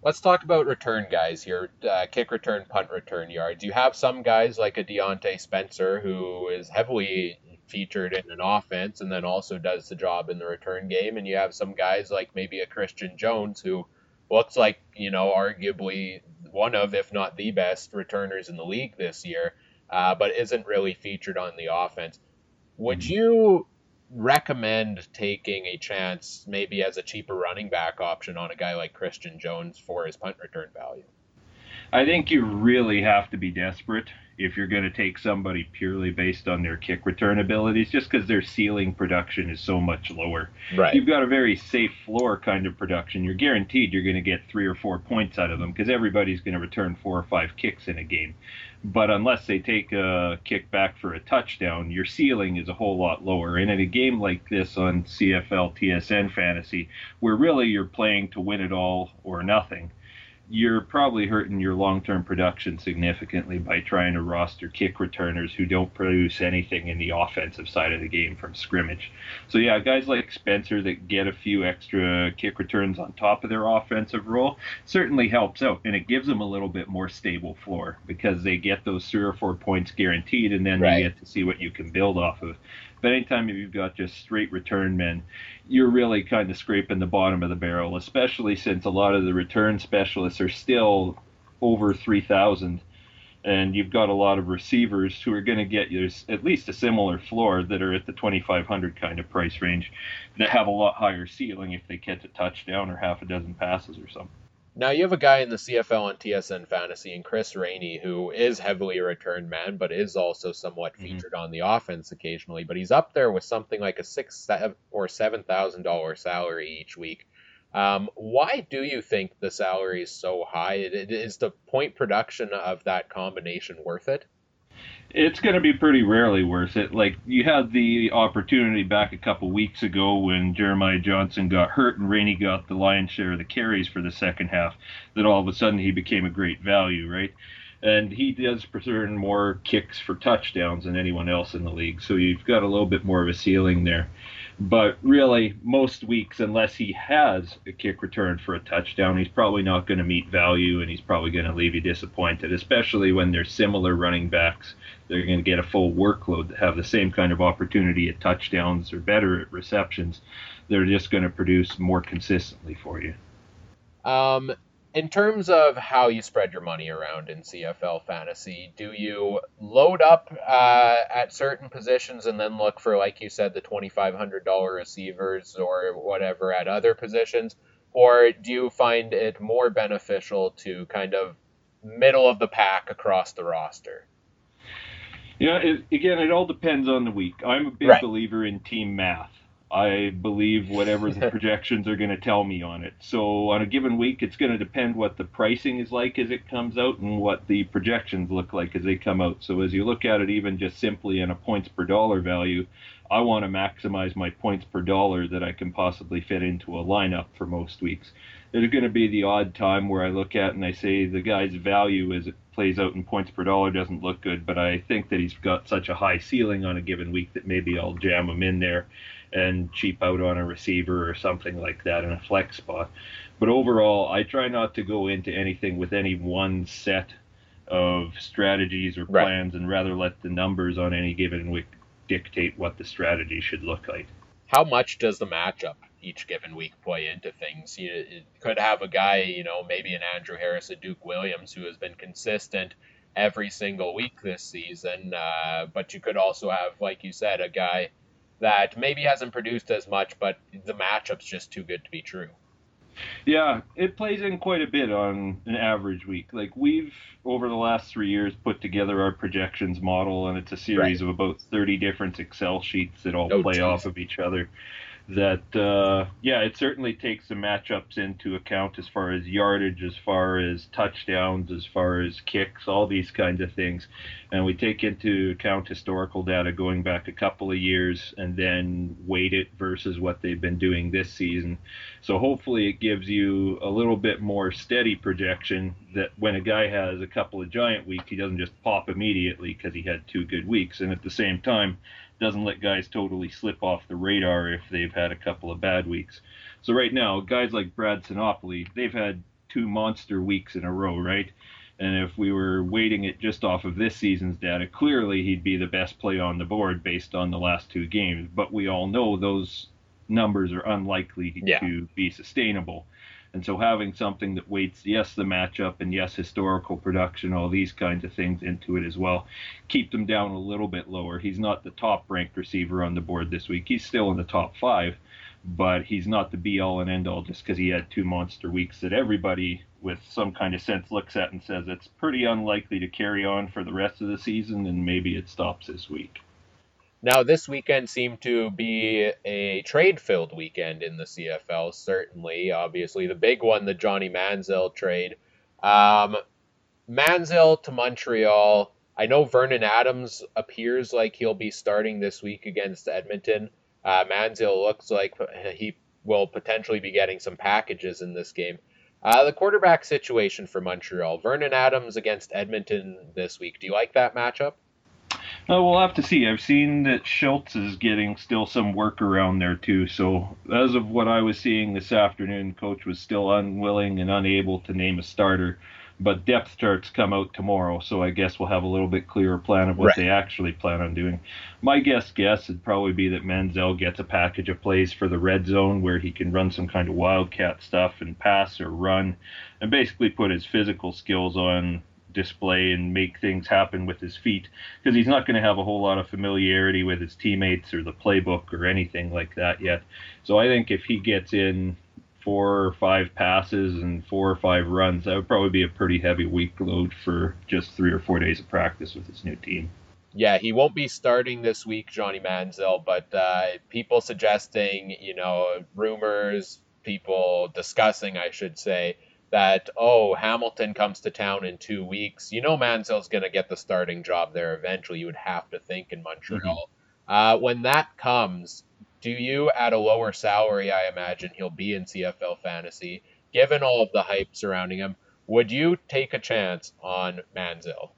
Speaker 1: Let's talk about return guys here. Uh, kick return, punt return yards. You have some guys like a Diontae Spencer who is heavily featured in an offense and then also does the job in the return game. And you have some guys like maybe a Christion Jones who looks like, you know, arguably one of, if not the best returners in the league this year, uh, but isn't really featured on the offense. Would
Speaker 3: Mhm.
Speaker 1: you recommend taking a chance maybe as a cheaper running back option on a guy like Christion Jones for his punt return value?
Speaker 3: I think you really have to be desperate if you're going to take somebody purely based on their kick return abilities, just because their ceiling production is so much lower.
Speaker 1: Right.
Speaker 3: You've got a very safe floor kind of production. You're guaranteed you're going to get three or four points out of them because everybody's going to return four or five kicks in a game. But unless they take a kick back for a touchdown, your ceiling is a whole lot lower. And in a game like this on CFL TSN Fantasy, where really you're playing to win it all or nothing, you're probably hurting your long-term production significantly by trying to roster kick returners who don't produce anything in the offensive side of the game from scrimmage. So yeah, guys like Spencer that get a few extra kick returns on top of their offensive role certainly helps out, and it gives them a little bit more stable floor because they get those three or four points guaranteed, and then
Speaker 1: Right.
Speaker 3: you get to see what you can build off of. But anytime you've got just straight return men, you're really kind of scraping the bottom of the barrel, especially since a lot of the return specialists are still over 3,000. And you've got a lot of receivers who are going to get you at least a similar floor that are at the 2,500 kind of price range that have a lot higher ceiling if they catch a touchdown or half a dozen passes or something.
Speaker 1: Now you have a guy in the CFL and TSN fantasy, and Chris Rainey, who is heavily a return man, but is also somewhat
Speaker 3: Mhm.
Speaker 1: featured on the offense occasionally. But he's up there with something like a six seven, or seven thousand dollar salary each week. Um, why do you think the salary is so high? Is the point production of that combination worth it?
Speaker 3: It's going to be pretty rarely worth it. Like you had the opportunity back a couple weeks ago when Jeremiah Johnson got hurt and Rainey got the lion's share of the carries for the second half. That all of a sudden he became a great value, right? And he does return more kicks for touchdowns than anyone else in the league, so you've got a little bit more of a ceiling there. But really, most weeks, unless he has a kick return for a touchdown, he's probably not going to meet value, and he's probably going to leave you disappointed, especially when they're similar running backs they're going to get a full workload have the same kind of opportunity at touchdowns or better at receptions. They're just going to produce more consistently for you.
Speaker 1: Um, in terms of how you spread your money around in CFL fantasy, do you load up uh, at certain positions and then look for, like you said, the $2,500 receivers or whatever at other positions? Or do you find it more beneficial to kind of middle of the pack across the roster?
Speaker 3: Yeah, it, again, it all depends on the week. I'm a big
Speaker 1: Right.
Speaker 3: believer in team math. I believe whatever the [laughs] projections are going to tell me on it. So on a given week, it's going to depend what the pricing is like as it comes out and what the projections look like as they come out. So as you look at it, even just simply in a points per dollar value, I want to maximize my points per dollar that I can possibly fit into a lineup for most weeks. There's going to be the odd time where I look at and I say the guy's value as it plays out in points per dollar doesn't look good, but I think that he's got such a high ceiling on a given week that maybe I'll jam him in there and cheap out on a receiver or something like that in a flex spot. But overall, I try not to go into anything with any one set of strategies or
Speaker 1: Right.
Speaker 3: plans and rather let the numbers on any given week dictate what the strategy should look like.
Speaker 1: how much does the matchup each given week play into things? You, you could have a guy, you know, maybe an Andrew Harris, a Duke Williams, who has been consistent every single week this season. Uh, but you could also have, like you said, a guy that maybe hasn't produced as much, but the matchup's just too good to be true.
Speaker 3: Yeah, it plays in quite a bit on an average week. Like we've over the last three years put together our projections model, and it's a series of about thirty different Excel sheets that all
Speaker 1: Oh,
Speaker 3: play
Speaker 1: geez.
Speaker 3: off of each other. That uh, yeah, it certainly takes the matchups into account as far as yardage, as far as touchdowns, as far as kicks, all these kinds of things, and we take into account historical data going back a couple of years and then weight it versus what they've been doing this season. So hopefully it gives you a little bit more steady projection that when a guy has a couple of giant weeks, he doesn't just pop immediately because he had two good weeks, and at the same time doesn't let guys totally slip off the radar if they've had a couple of bad weeks. So right now, guys like Brad Sinopoli, they've had two monster weeks in a row, right? And if we were weighting it just off of this season's data, clearly he'd be the best play on the board based on the last two games. But we all know those numbers are unlikely yeah. to be sustainable. And so having something that weights, yes, the matchup and yes, historical production, all these kinds of things into it as well, keep them down a little bit lower. He's not the top ranked receiver on the board this week. He's still in the top five, but he's not the be all and end all just because he had two monster weeks that everybody with some kind of sense looks at and says it's pretty unlikely to carry on for the rest of the season and maybe it stops this week.
Speaker 1: Now, this weekend seemed to be a trade filled weekend in the CFL, certainly. Obviously, the big one, the Johnny Manziel trade. Um, Manziel to Montreal. I know Vernon Adams appears like he'll be starting this week against Edmonton. Uh, Manziel looks like he will potentially be getting some packages in this game. Uh, the quarterback situation for Montreal. Vernon Adams against Edmonton this week. Do you like that matchup?
Speaker 3: Uh, we'll have to see. I've seen that Shiltz is getting still some work around there too. So as of what I was seeing this afternoon, coach was still unwilling and unable to name a starter. But depth charts come out tomorrow, so I guess we'll have a little bit clearer plan of what right. they actually plan on doing. My guess guess would probably be that Manziel gets a package of plays for the red zone where he can run some kind of wildcat stuff and pass or run, and basically put his physical skills on display and make things happen with his feet because he's not going to have a whole lot of familiarity with his teammates or the playbook or anything like that yet. So I think if he gets in four or five passes and four or five runs, that would probably be a pretty heavy week load for just three or four days of practice with his new team.
Speaker 1: Yeah, he won't be starting this week, Johnny Manziel, but uh, people suggesting, you know, rumors, people discussing, I should say, that oh Hamilton comes to town in two weeks. You know Manziel's going to get the starting job there eventually. You would have to think in Montreal. Mm-hmm. Uh, when that comes, do you at a lower salary? I imagine he'll be in CFL fantasy. Given all of the hype surrounding him, would you take a chance on Manziel?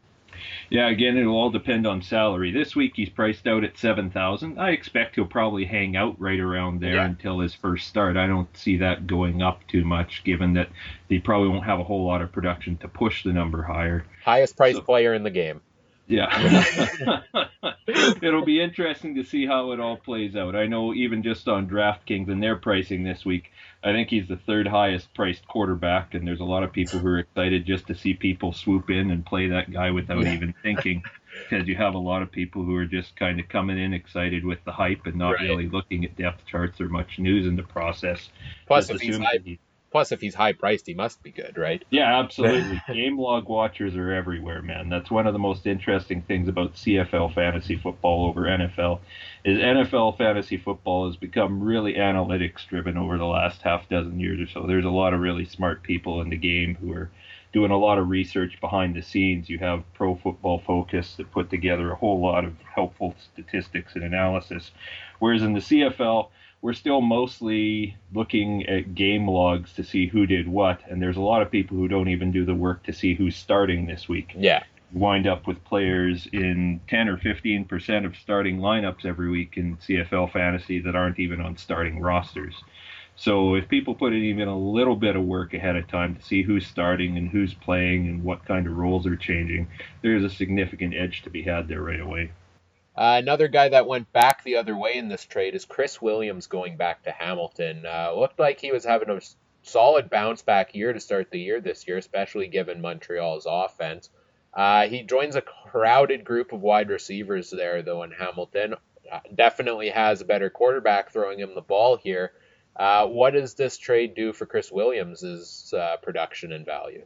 Speaker 3: Yeah, again, it'll all depend on salary. This week he's priced out at seven thousand. I expect he'll probably hang out right around there yeah. until his first start. I don't see that going up too much, given that they probably won't have a whole lot of production to push the number higher.
Speaker 1: Highest priced so, player in the game.
Speaker 3: Yeah. [laughs] [laughs] It'll be interesting to see how it all plays out. I know even just on DraftKings and their pricing this week, I think he's the third highest priced quarterback, and there's a lot of people who are excited just to see people swoop in and play that guy without even thinking. Because you have a lot of people who are just kind of coming in excited with the hype and not right. really looking at depth charts or much news in the process.
Speaker 1: Plus, if he's, high, Plus, if he's high priced, he must be good, right?
Speaker 3: Yeah, [laughs] absolutely. Game log watchers are everywhere, man. That's one of the most interesting things about CFL fantasy football over NFL. Is NFL fantasy football has become really analytics driven over the last half dozen years or so. There's a lot of really smart people in the game who are doing a lot of research behind the scenes. You have Pro Football Focus that put together a whole lot of helpful statistics and analysis. Whereas in the CFL, we're still mostly looking at game logs to see who did what, and there's a lot of people who don't even do the work to see who's starting this week.
Speaker 1: Yeah.
Speaker 3: Wind up with players in 10 or 15 percent of starting lineups every week in CFL fantasy that aren't even on starting rosters. So if people put in even a little bit of work ahead of time to see who's starting and who's playing and what kind of roles are changing, there's a significant edge to be had there right away.
Speaker 1: Uh, another guy that went back the other way in this trade is Chris Williams going back to Hamilton. Uh, looked like he was having a solid bounce back year to start the year this year, especially given Montreal's offense. Uh, he joins a crowded group of wide receivers there, though, in Hamilton. Uh, definitely has a better quarterback throwing him the ball here. Uh, what does this trade do for Chris Williams' production and value?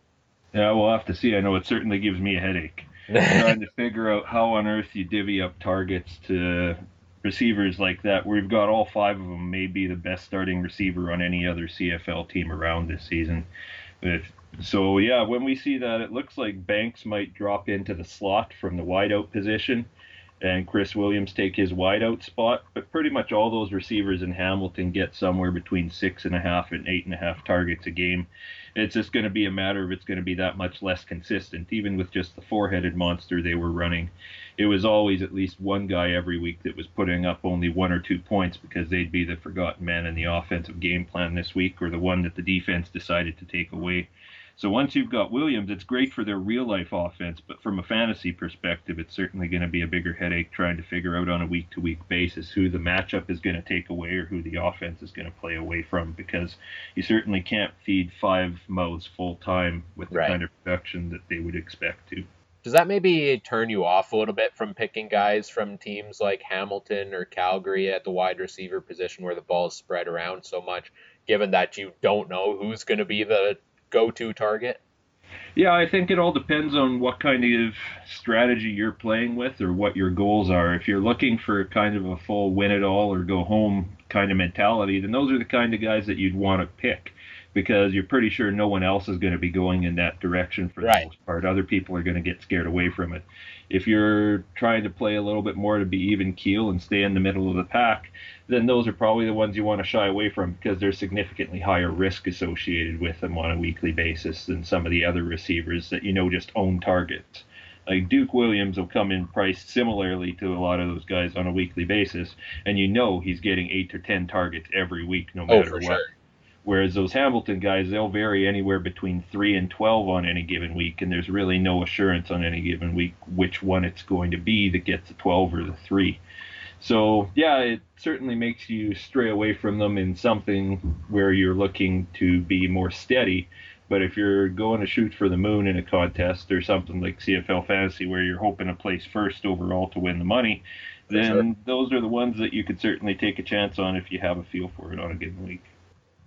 Speaker 3: Yeah, we'll have to see. I know it certainly gives me a headache [laughs] trying to figure out how on earth you divvy up targets to receivers like that, we've got all five of them, maybe the best starting receiver on any other CFL team around this season. So yeah, when we see that, it looks like Banks might drop into the slot from the wideout position and Chris Williams take his wideout spot. But pretty much all those receivers in Hamilton get somewhere between six and a half and eight and a half targets a game. It's just going to be a matter of it's going to be that much less consistent. Even with just the four-headed monster they were running, it was always at least one guy every week that was putting up only one or two points because they'd be the forgotten man in the offensive game plan this week or the one that the defense decided to take away. So once you've got Williams, it's great for their real life offense, but from a fantasy perspective, it's certainly going to be a bigger headache trying to figure out on a week to week basis who the matchup is going to take away or who the offense is going to play away from because you certainly can't feed five mouths full time with the right. kind of production that they would expect to.
Speaker 1: Does that maybe turn you off a little bit from picking guys from teams like Hamilton or Calgary at the wide receiver position where the ball is spread around so much, given that you don't know who's going to be the go-to target?
Speaker 3: Yeah, I think it all depends on what kind of strategy you're playing with or what your goals are. If you're looking for kind of a full win it all or go home kind of mentality, then those are the kind of guys that you'd want to pick because you're pretty sure no one else is going to be going in that direction for the right. most part. Other people are going to get scared away from it. If you're trying to play a little bit more to be even keel and stay in the middle of the pack, then those are probably the ones you want to shy away from because there's significantly higher risk associated with them on a weekly basis than some of the other receivers that you know just own targets. Like Duke Williams will come in priced similarly to a lot of those guys on a weekly basis, and you know he's getting eight to ten targets every week, no oh, matter oh, what. Sure. Whereas those Hamilton guys, they'll vary anywhere between 3 and 12 on any given week, and there's really no assurance on any given week which one it's going to be that gets the 12 or the 3. So, yeah, it certainly makes you stray away from them in something where you're looking to be more steady. But if you're going to shoot for the moon in a contest or something like CFL Fantasy where you're hoping to place first overall to win the money, then sure. those are the ones that you could certainly take a chance on if you have a feel for it on a given week.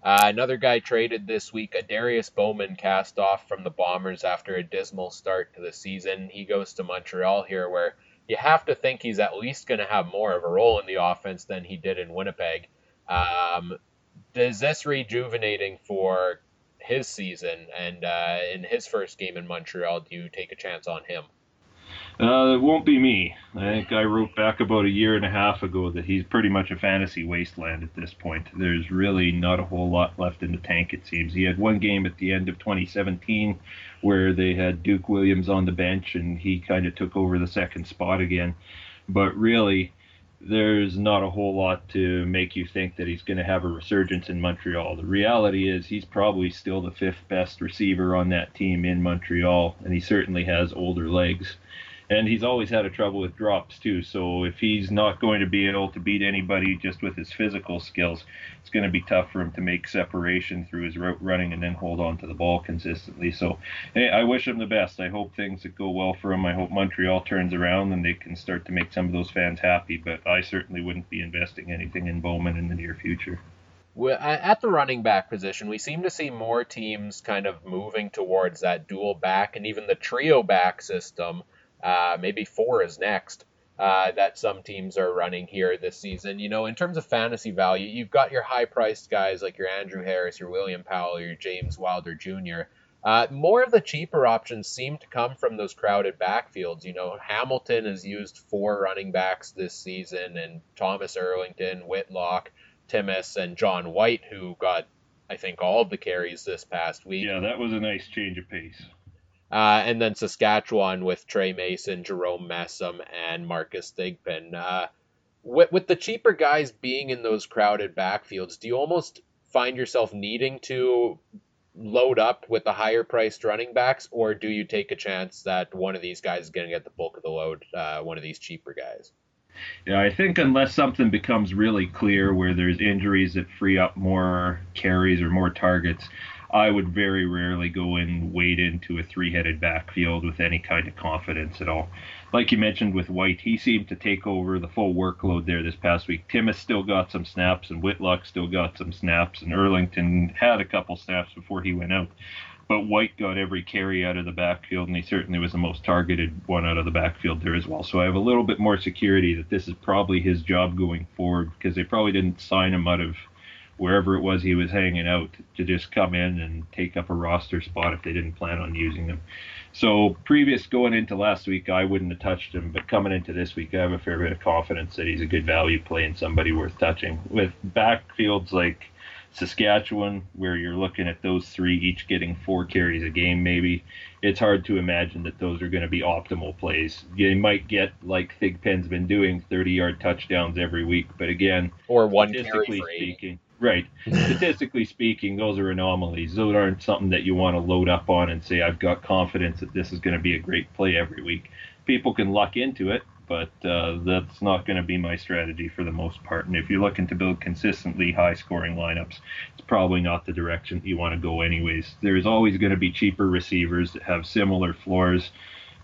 Speaker 1: Uh, another guy traded this week, Adarius Bowman, cast off from the Bombers after a dismal start to the season. He goes to Montreal here, where you have to think he's at least going to have more of a role in the offense than he did in Winnipeg. Um, is this rejuvenating for his season? And uh, in his first game in Montreal, do you take a chance on him?
Speaker 3: Uh, it won't be me. I think I wrote back about a year and a half ago that he's pretty much a fantasy wasteland at this point. There's really not a whole lot left in the tank, it seems. He had one game at the end of 2017 where they had Duke Williams on the bench and he kind of took over the second spot again. But really, there's not a whole lot to make you think that he's going to have a resurgence in Montreal. The reality is he's probably still the fifth best receiver on that team in Montreal, and he certainly has older legs and he's always had a trouble with drops too. So if he's not going to be able to beat anybody just with his physical skills, it's going to be tough for him to make separation through his route running and then hold on to the ball consistently. So hey, I wish him the best. I hope things go well for him. I hope Montreal turns around and they can start to make some of those fans happy. But I certainly wouldn't be investing anything in Bowman in the near future.
Speaker 1: At the running back position, we seem to see more teams kind of moving towards that dual back and even the trio back system uh, maybe four is next. Uh, that some teams are running here this season. You know, in terms of fantasy value, you've got your high priced guys like your Andrew Harris, your William Powell, your James Wilder Jr. Uh, more of the cheaper options seem to come from those crowded backfields. You know, Hamilton has used four running backs this season, and Thomas Erlington, Whitlock, Timmis, and John White, who got, I think, all of the carries this past week.
Speaker 3: Yeah, that was a nice change of pace.
Speaker 1: Uh, and then Saskatchewan with Tre Mason, Jerome Messam, and Marcus Thigpen. Uh, with, with the cheaper guys being in those crowded backfields, do you almost find yourself needing to load up with the higher priced running backs, or do you take a chance that one of these guys is going to get the bulk of the load, uh, one of these cheaper guys?
Speaker 3: Yeah, I think unless something becomes really clear where there's injuries that free up more carries or more targets, I would very rarely go and wade into a three headed backfield with any kind of confidence at all. Like you mentioned with White, he seemed to take over the full workload there this past week. Timmis still got some snaps, and Whitlock still got some snaps, and Erlington had a couple snaps before he went out. but White got every carry out of the backfield, and he certainly was the most targeted one out of the backfield there as well. So I have a little bit more security that this is probably his job going forward because they probably didn't sign him out of wherever it was he was hanging out to just come in and take up a roster spot if they didn't plan on using him. So previous going into last week, I wouldn't have touched him, but coming into this week, I have a fair bit of confidence that he's a good value play and somebody worth touching. With backfields like Saskatchewan, where you're looking at those three each getting four carries a game, maybe it's hard to imagine that those are going to be optimal plays. They might get like Thigpen's been doing 30-yard touchdowns every week, but again,
Speaker 1: or one
Speaker 3: statistically speaking, right? [laughs] statistically speaking, those are anomalies. Those aren't something that you want to load up on and say, "I've got confidence that this is going to be a great play every week." People can luck into it, but uh, that's not going to be my strategy for the most part. And if you're looking to build consistently high scoring lineups, it's probably not the direction you want to go, anyways. There's always going to be cheaper receivers that have similar floors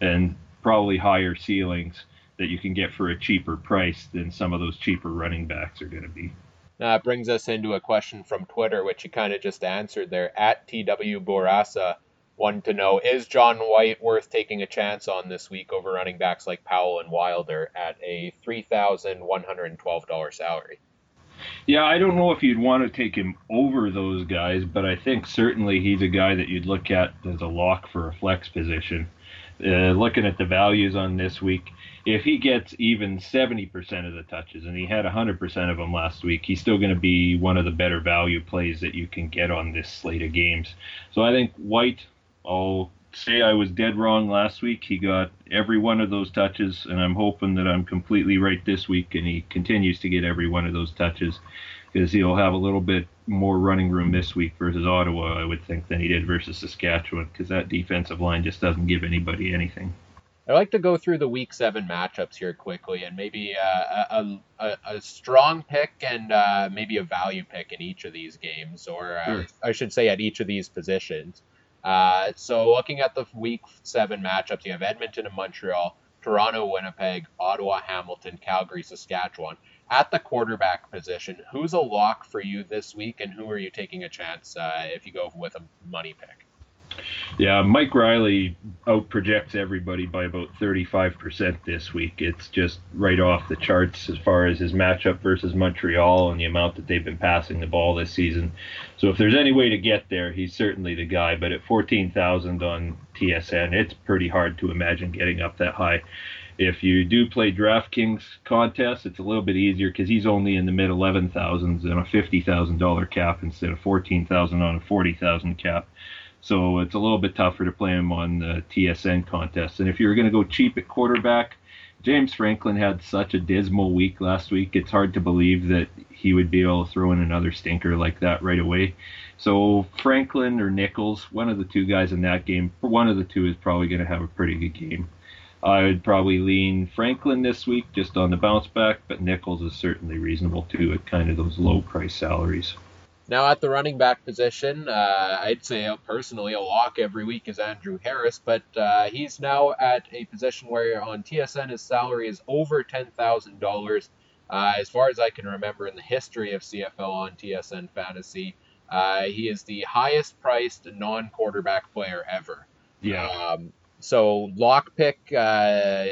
Speaker 3: and probably higher ceilings that you can get for a cheaper price than some of those cheaper running backs are going to be.
Speaker 1: Now it brings us into a question from Twitter, which you kind of just answered there. At TW wanted to know Is John White worth taking a chance on this week over running backs like Powell and Wilder at a $3,112 salary?
Speaker 3: Yeah, I don't know if you'd want to take him over those guys, but I think certainly he's a guy that you'd look at as a lock for a flex position. Uh, looking at the values on this week, if he gets even 70% of the touches, and he had 100% of them last week, he's still going to be one of the better value plays that you can get on this slate of games. So I think White, I'll say I was dead wrong last week. He got every one of those touches, and I'm hoping that I'm completely right this week, and he continues to get every one of those touches because he'll have a little bit more running room this week versus Ottawa, I would think, than he did versus Saskatchewan because that defensive line just doesn't give anybody anything.
Speaker 1: I like to go through the week seven matchups here quickly and maybe uh, a, a, a, strong pick and uh, maybe a value pick in each of these games, or uh, sure. I should say at each of these positions. Uh, so looking at the week seven matchups, you have Edmonton and Montreal, Toronto, Winnipeg, Ottawa, Hamilton, Calgary, Saskatchewan. At the quarterback position, who's a lock for you this week, and who are you taking a chance uh, if you go with a money pick?
Speaker 3: Yeah, Mike Reilly outprojects everybody by about 35% this week. It's just right off the charts as far as his matchup versus Montreal and the amount that they've been passing the ball this season. So if there's any way to get there, he's certainly the guy. But at 14,000 on TSN, it's pretty hard to imagine getting up that high. If you do play DraftKings contests, it's a little bit easier because he's only in the mid 11,000s and a $50,000 cap instead of 14,000 on a 40,000 cap. So it's a little bit tougher to play him on the TSN contests. And if you're going to go cheap at quarterback, James Franklin had such a dismal week last week. It's hard to believe that he would be able to throw in another stinker like that right away. So Franklin or Nichols, one of the two guys in that game, one of the two is probably going to have a pretty good game. I would probably lean Franklin this week just on the bounce back, but Nichols is certainly reasonable too at kind of those low price salaries.
Speaker 1: Now at the running back position, uh, I'd say uh, personally a lock every week is Andrew Harris, but uh, he's now at a position where on TSN his salary is over ten thousand uh, dollars. As far as I can remember in the history of CFL on TSN Fantasy, uh, he is the highest priced non-quarterback player ever.
Speaker 3: Yeah. Um,
Speaker 1: so lock pick, uh,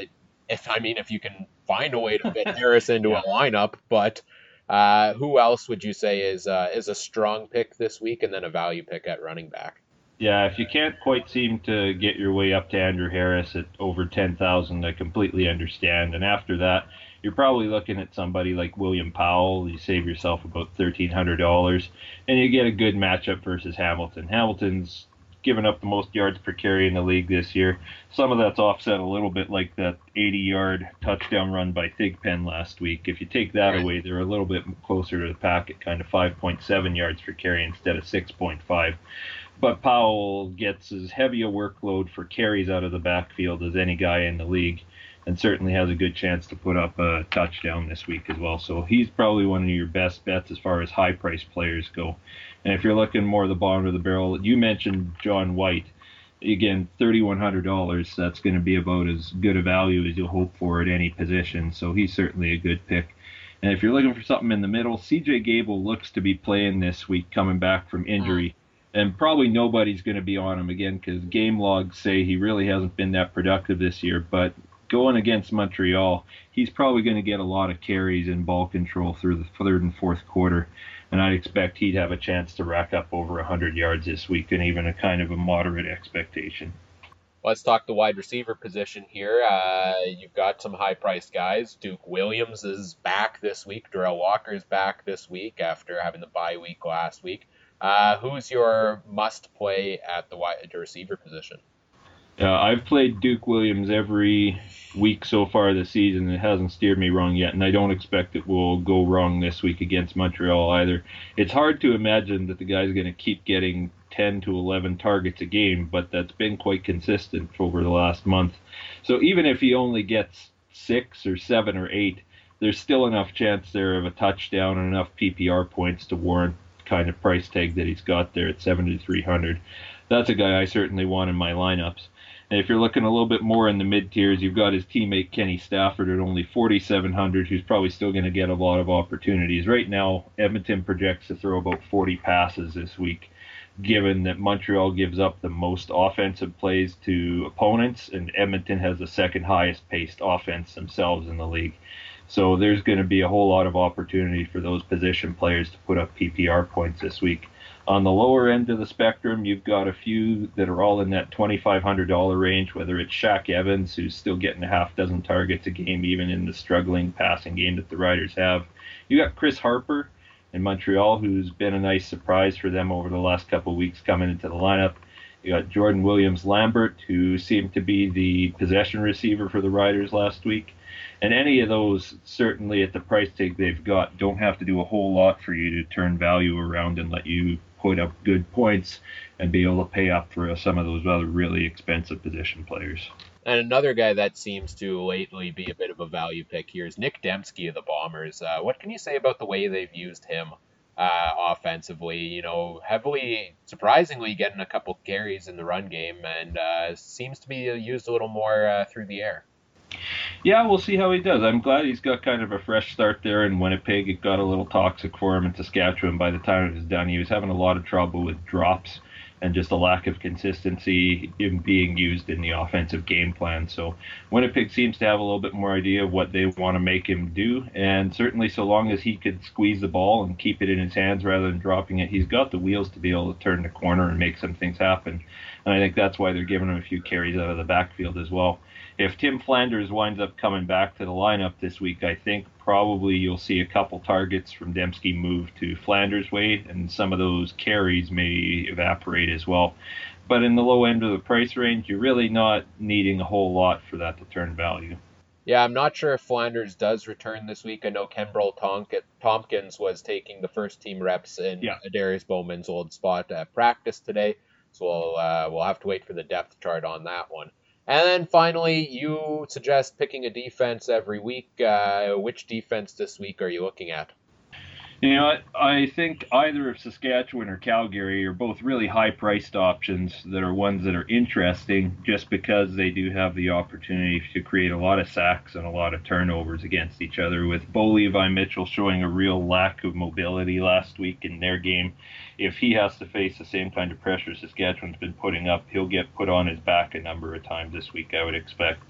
Speaker 1: if I mean if you can find a way to fit Harris [laughs] into yeah. a lineup, but uh, who else would you say is uh, is a strong pick this week, and then a value pick at running back?
Speaker 3: Yeah, if you can't quite seem to get your way up to Andrew Harris at over ten thousand, I completely understand. And after that, you're probably looking at somebody like William Powell. You save yourself about thirteen hundred dollars, and you get a good matchup versus Hamilton. Hamilton's given up the most yards per carry in the league this year. Some of that's offset a little bit, like that 80-yard touchdown run by Thigpen last week. If you take that right. away, they're a little bit closer to the pack at kind of 5.7 yards per carry instead of 6.5. But Powell gets as heavy a workload for carries out of the backfield as any guy in the league and certainly has a good chance to put up a touchdown this week as well. So he's probably one of your best bets as far as high price players go. And if you're looking more at the bottom of the barrel, you mentioned John White. Again, $3,100. That's going to be about as good a value as you'll hope for at any position. So he's certainly a good pick. And if you're looking for something in the middle, CJ Gable looks to be playing this week, coming back from injury. Mm. and probably nobody's going to be on him again because game logs say he really hasn't been that productive this year. But going against Montreal, he's probably going to get a lot of carries and ball control through the third and fourth quarter. And I'd expect he'd have a chance to rack up over 100 yards this week and even a kind of a moderate expectation.
Speaker 1: Let's talk the wide receiver position here. Uh, you've got some high priced guys. Duke Williams is back this week. Derel Walker is back this week after having the bye week last week. Uh, who's your must play at the wide receiver position?
Speaker 3: Uh, I've played Duke Williams every week so far this season. It hasn't steered me wrong yet, and I don't expect it will go wrong this week against Montreal either. It's hard to imagine that the guy's going to keep getting 10 to 11 targets a game, but that's been quite consistent over the last month. So even if he only gets six or seven or eight, there's still enough chance there of a touchdown and enough PPR points to warrant kind of price tag that he's got there at 7,300. That's a guy I certainly want in my lineups. And if you're looking a little bit more in the mid tiers, you've got his teammate Kenny Stafford at only 4,700, who's probably still going to get a lot of opportunities. Right now, Edmonton projects to throw about 40 passes this week, given that Montreal gives up the most offensive plays to opponents, and Edmonton has the second highest paced offense themselves in the league. So there's going to be a whole lot of opportunity for those position players to put up PPR points this week. On the lower end of the spectrum, you've got a few that are all in that $2,500 range, whether it's Shaq Evans, who's still getting a half dozen targets a game, even in the struggling passing game that the Riders have. You've got Chris Harper in Montreal, who's been a nice surprise for them over the last couple of weeks coming into the lineup. You got Jordan Williams Lambert, who seemed to be the possession receiver for the Riders last week. And any of those, certainly at the price tag they've got, don't have to do a whole lot for you to turn value around and let you put up good points and be able to pay up for some of those other really expensive position players.
Speaker 1: And another guy that seems to lately be a bit of a value pick here is Nic Demski of the Bombers. Uh, what can you say about the way they've used him uh, offensively? You know, heavily, surprisingly, getting a couple carries in the run game and uh, seems to be used a little more uh, through the air.
Speaker 3: Yeah, we'll see how he does. I'm glad he's got kind of a fresh start there in Winnipeg. It got a little toxic for him in Saskatchewan by the time it was done. He was having a lot of trouble with drops and just a lack of consistency in being used in the offensive game plan. So Winnipeg seems to have a little bit more idea of what they want to make him do, and certainly so long as he could squeeze the ball and keep it in his hands rather than dropping it, he's got the wheels to be able to turn the corner and make some things happen. And I think that's why they're giving him a few carries out of the backfield as well if Tim Flanders winds up coming back to the lineup this week, I think probably you'll see a couple targets from Demski move to Flanders' way, and some of those carries may evaporate as well. But in the low end of the price range, you're really not needing a whole lot for that to turn value.
Speaker 1: Yeah, I'm not sure if Flanders does return this week. I know Kenbrell Tompkins was taking the first team reps in yeah. Darius Bowman's old spot at practice today, so we'll uh, we'll have to wait for the depth chart on that one. And then finally, you suggest picking a defense every week. Uh, which defense this week are you looking at?
Speaker 3: You know, I think either of Saskatchewan or Calgary are both really high priced options that are ones that are interesting just because they do have the opportunity to create a lot of sacks and a lot of turnovers against each other. With Bo Levi Mitchell showing a real lack of mobility last week in their game, if he has to face the same kind of pressure Saskatchewan's been putting up, he'll get put on his back a number of times this week, I would expect.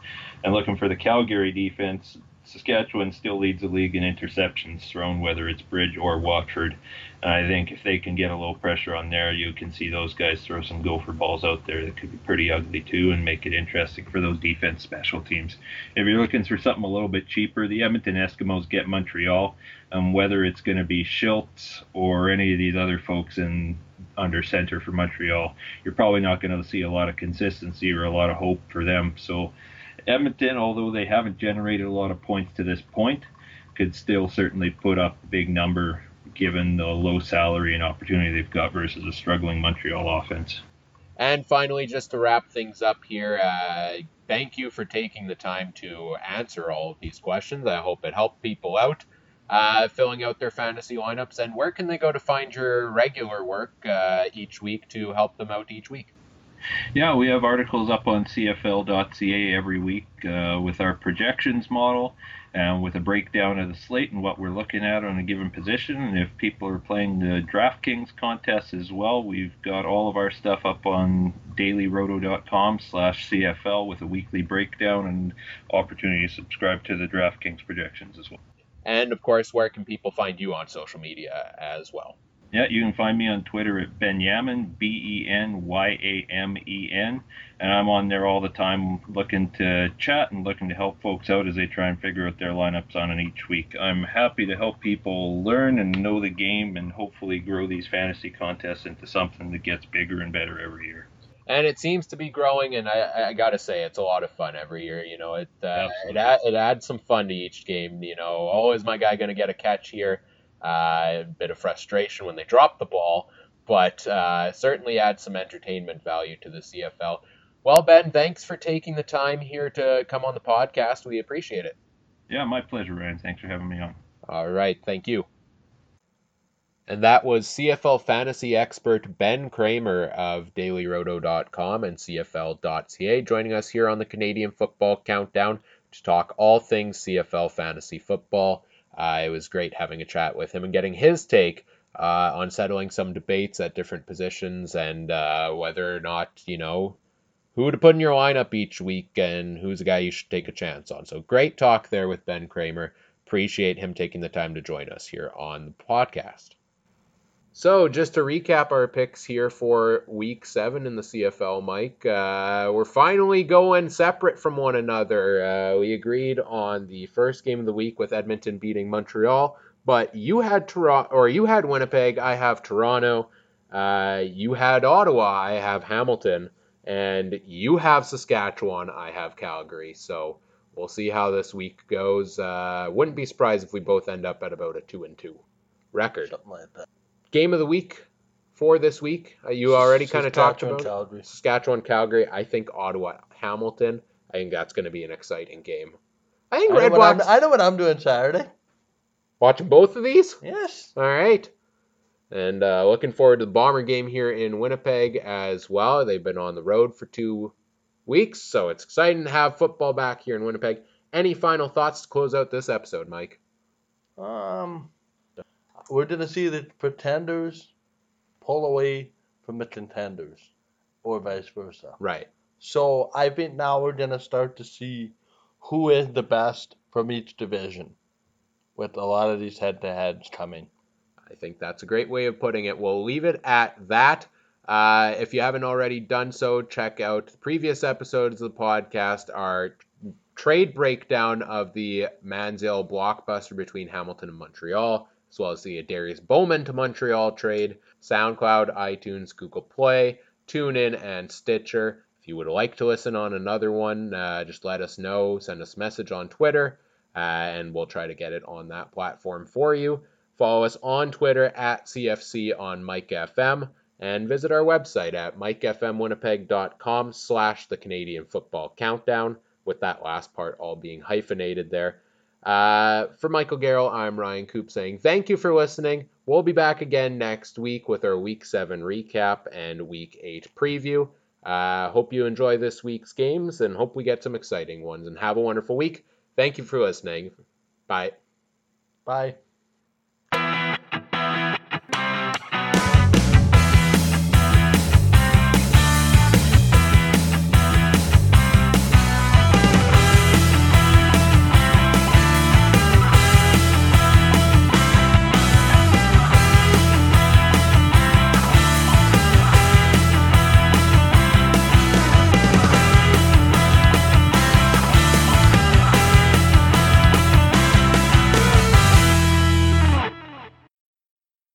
Speaker 3: And looking for the Calgary defense, Saskatchewan still leads the league in interceptions thrown, whether it's Bridge or Watford. And I think if they can get a little pressure on there, you can see those guys throw some gopher balls out there that could be pretty ugly too and make it interesting for those defense special teams. If you're looking for something a little bit cheaper, the Edmonton Eskimos get Montreal. Um, whether it's going to be Shiltz or any of these other folks in under center for Montreal, you're probably not going to see a lot of consistency or a lot of hope for them. So Edmonton, although they haven't generated a lot of points to this point, could still certainly put up a big number given the low salary and opportunity they've got versus a struggling Montreal offense.
Speaker 1: And finally, just to wrap things up here, uh, thank you for taking the time to answer all of these questions. I hope it helped people out uh, filling out their fantasy lineups. And where can they go to find your regular work uh, each week to help them out each week?
Speaker 3: Yeah, we have articles up on CFL.ca every week uh, with our projections model and with a breakdown of the slate and what we're looking at on a given position. And if people are playing the DraftKings contest as well, we've got all of our stuff up on dailyroto.com slash CFL with a weekly breakdown and opportunity to subscribe to the DraftKings projections as well.
Speaker 1: And of course, where can people find you on social media as well?
Speaker 3: Yeah, you can find me on Twitter at Benyamen, B E N Y A M E N, and I'm on there all the time looking to chat and looking to help folks out as they try and figure out their lineups on it each week. I'm happy to help people learn and know the game and hopefully grow these fantasy contests into something that gets bigger and better every year.
Speaker 1: And it seems to be growing, and I, I gotta say, it's a lot of fun every year. You know, it uh, it, it adds some fun to each game. You know, oh, is my guy gonna get a catch here? Uh, a bit of frustration when they drop the ball, but uh, certainly adds some entertainment value to the CFL. Well, Ben, thanks for taking the time here to come on the podcast. We appreciate it.
Speaker 3: Yeah, my pleasure, Ryan. Thanks for having me on.
Speaker 1: All right, thank you. And that was CFL fantasy expert Ben Kramer of dailyroto.com and CFL.ca joining us here on the Canadian Football Countdown to talk all things CFL fantasy football. Uh, it was great having a chat with him and getting his take uh, on settling some debates at different positions and uh, whether or not, you know, who to put in your lineup each week and who's a guy you should take a chance on. So great talk there with Ben Kramer. Appreciate him taking the time to join us here on the podcast. So, just to recap our picks here for week seven in the CFL, Mike, uh, we're finally going separate from one another. Uh, we agreed on the first game of the week with Edmonton beating Montreal, but you had Toronto, or you had Winnipeg. I have Toronto. Uh, you had Ottawa. I have Hamilton, and you have Saskatchewan. I have Calgary. So we'll see how this week goes. Uh, wouldn't be surprised if we both end up at about a two and two record.
Speaker 2: Something like that
Speaker 1: game of the week for this week. Uh, you already kind of talked about
Speaker 2: Calgary.
Speaker 1: Saskatchewan, Calgary. I think Ottawa, Hamilton. I think that's going to be an exciting game. I think
Speaker 2: I
Speaker 1: Red
Speaker 2: know, what
Speaker 1: Blacks.
Speaker 2: I'm, I know what I'm doing Saturday.
Speaker 1: Watching both of these.
Speaker 2: Yes.
Speaker 1: All right. And uh, looking forward to the Bomber game here in Winnipeg as well. They've been on the road for two weeks, so it's exciting to have football back here in Winnipeg. Any final thoughts to close out this episode, Mike?
Speaker 2: Um, we're gonna see the pretenders pull away from the contenders, or vice versa.
Speaker 1: Right.
Speaker 2: So I think now we're gonna start to see who is the best from each division, with a lot of these head-to-heads coming.
Speaker 1: I think that's a great way of putting it. We'll leave it at that. Uh, if you haven't already done so, check out the previous episodes of the podcast, our trade breakdown of the Manziel blockbuster between Hamilton and Montreal, as well as the Darius Bowman to Montreal trade, SoundCloud, iTunes, Google Play, TuneIn, and Stitcher. If you would like to listen on another one, uh, just let us know. Send us a message on Twitter, uh, and we'll try to get it on that platform for you. Follow us on Twitter at CFC on MikeFM and visit our website at mikefmwinnipeg.com slash the Canadian Football Countdown, with that last part all being hyphenated there. Uh, for Michael Garrell, I'm Ryan Coop saying thank you for listening. We'll be back again next week with our Week 7 recap and Week 8 preview. Uh, hope you enjoy this week's games and hope we get some exciting ones and have a wonderful week. Thank you for listening. Bye.
Speaker 2: Bye.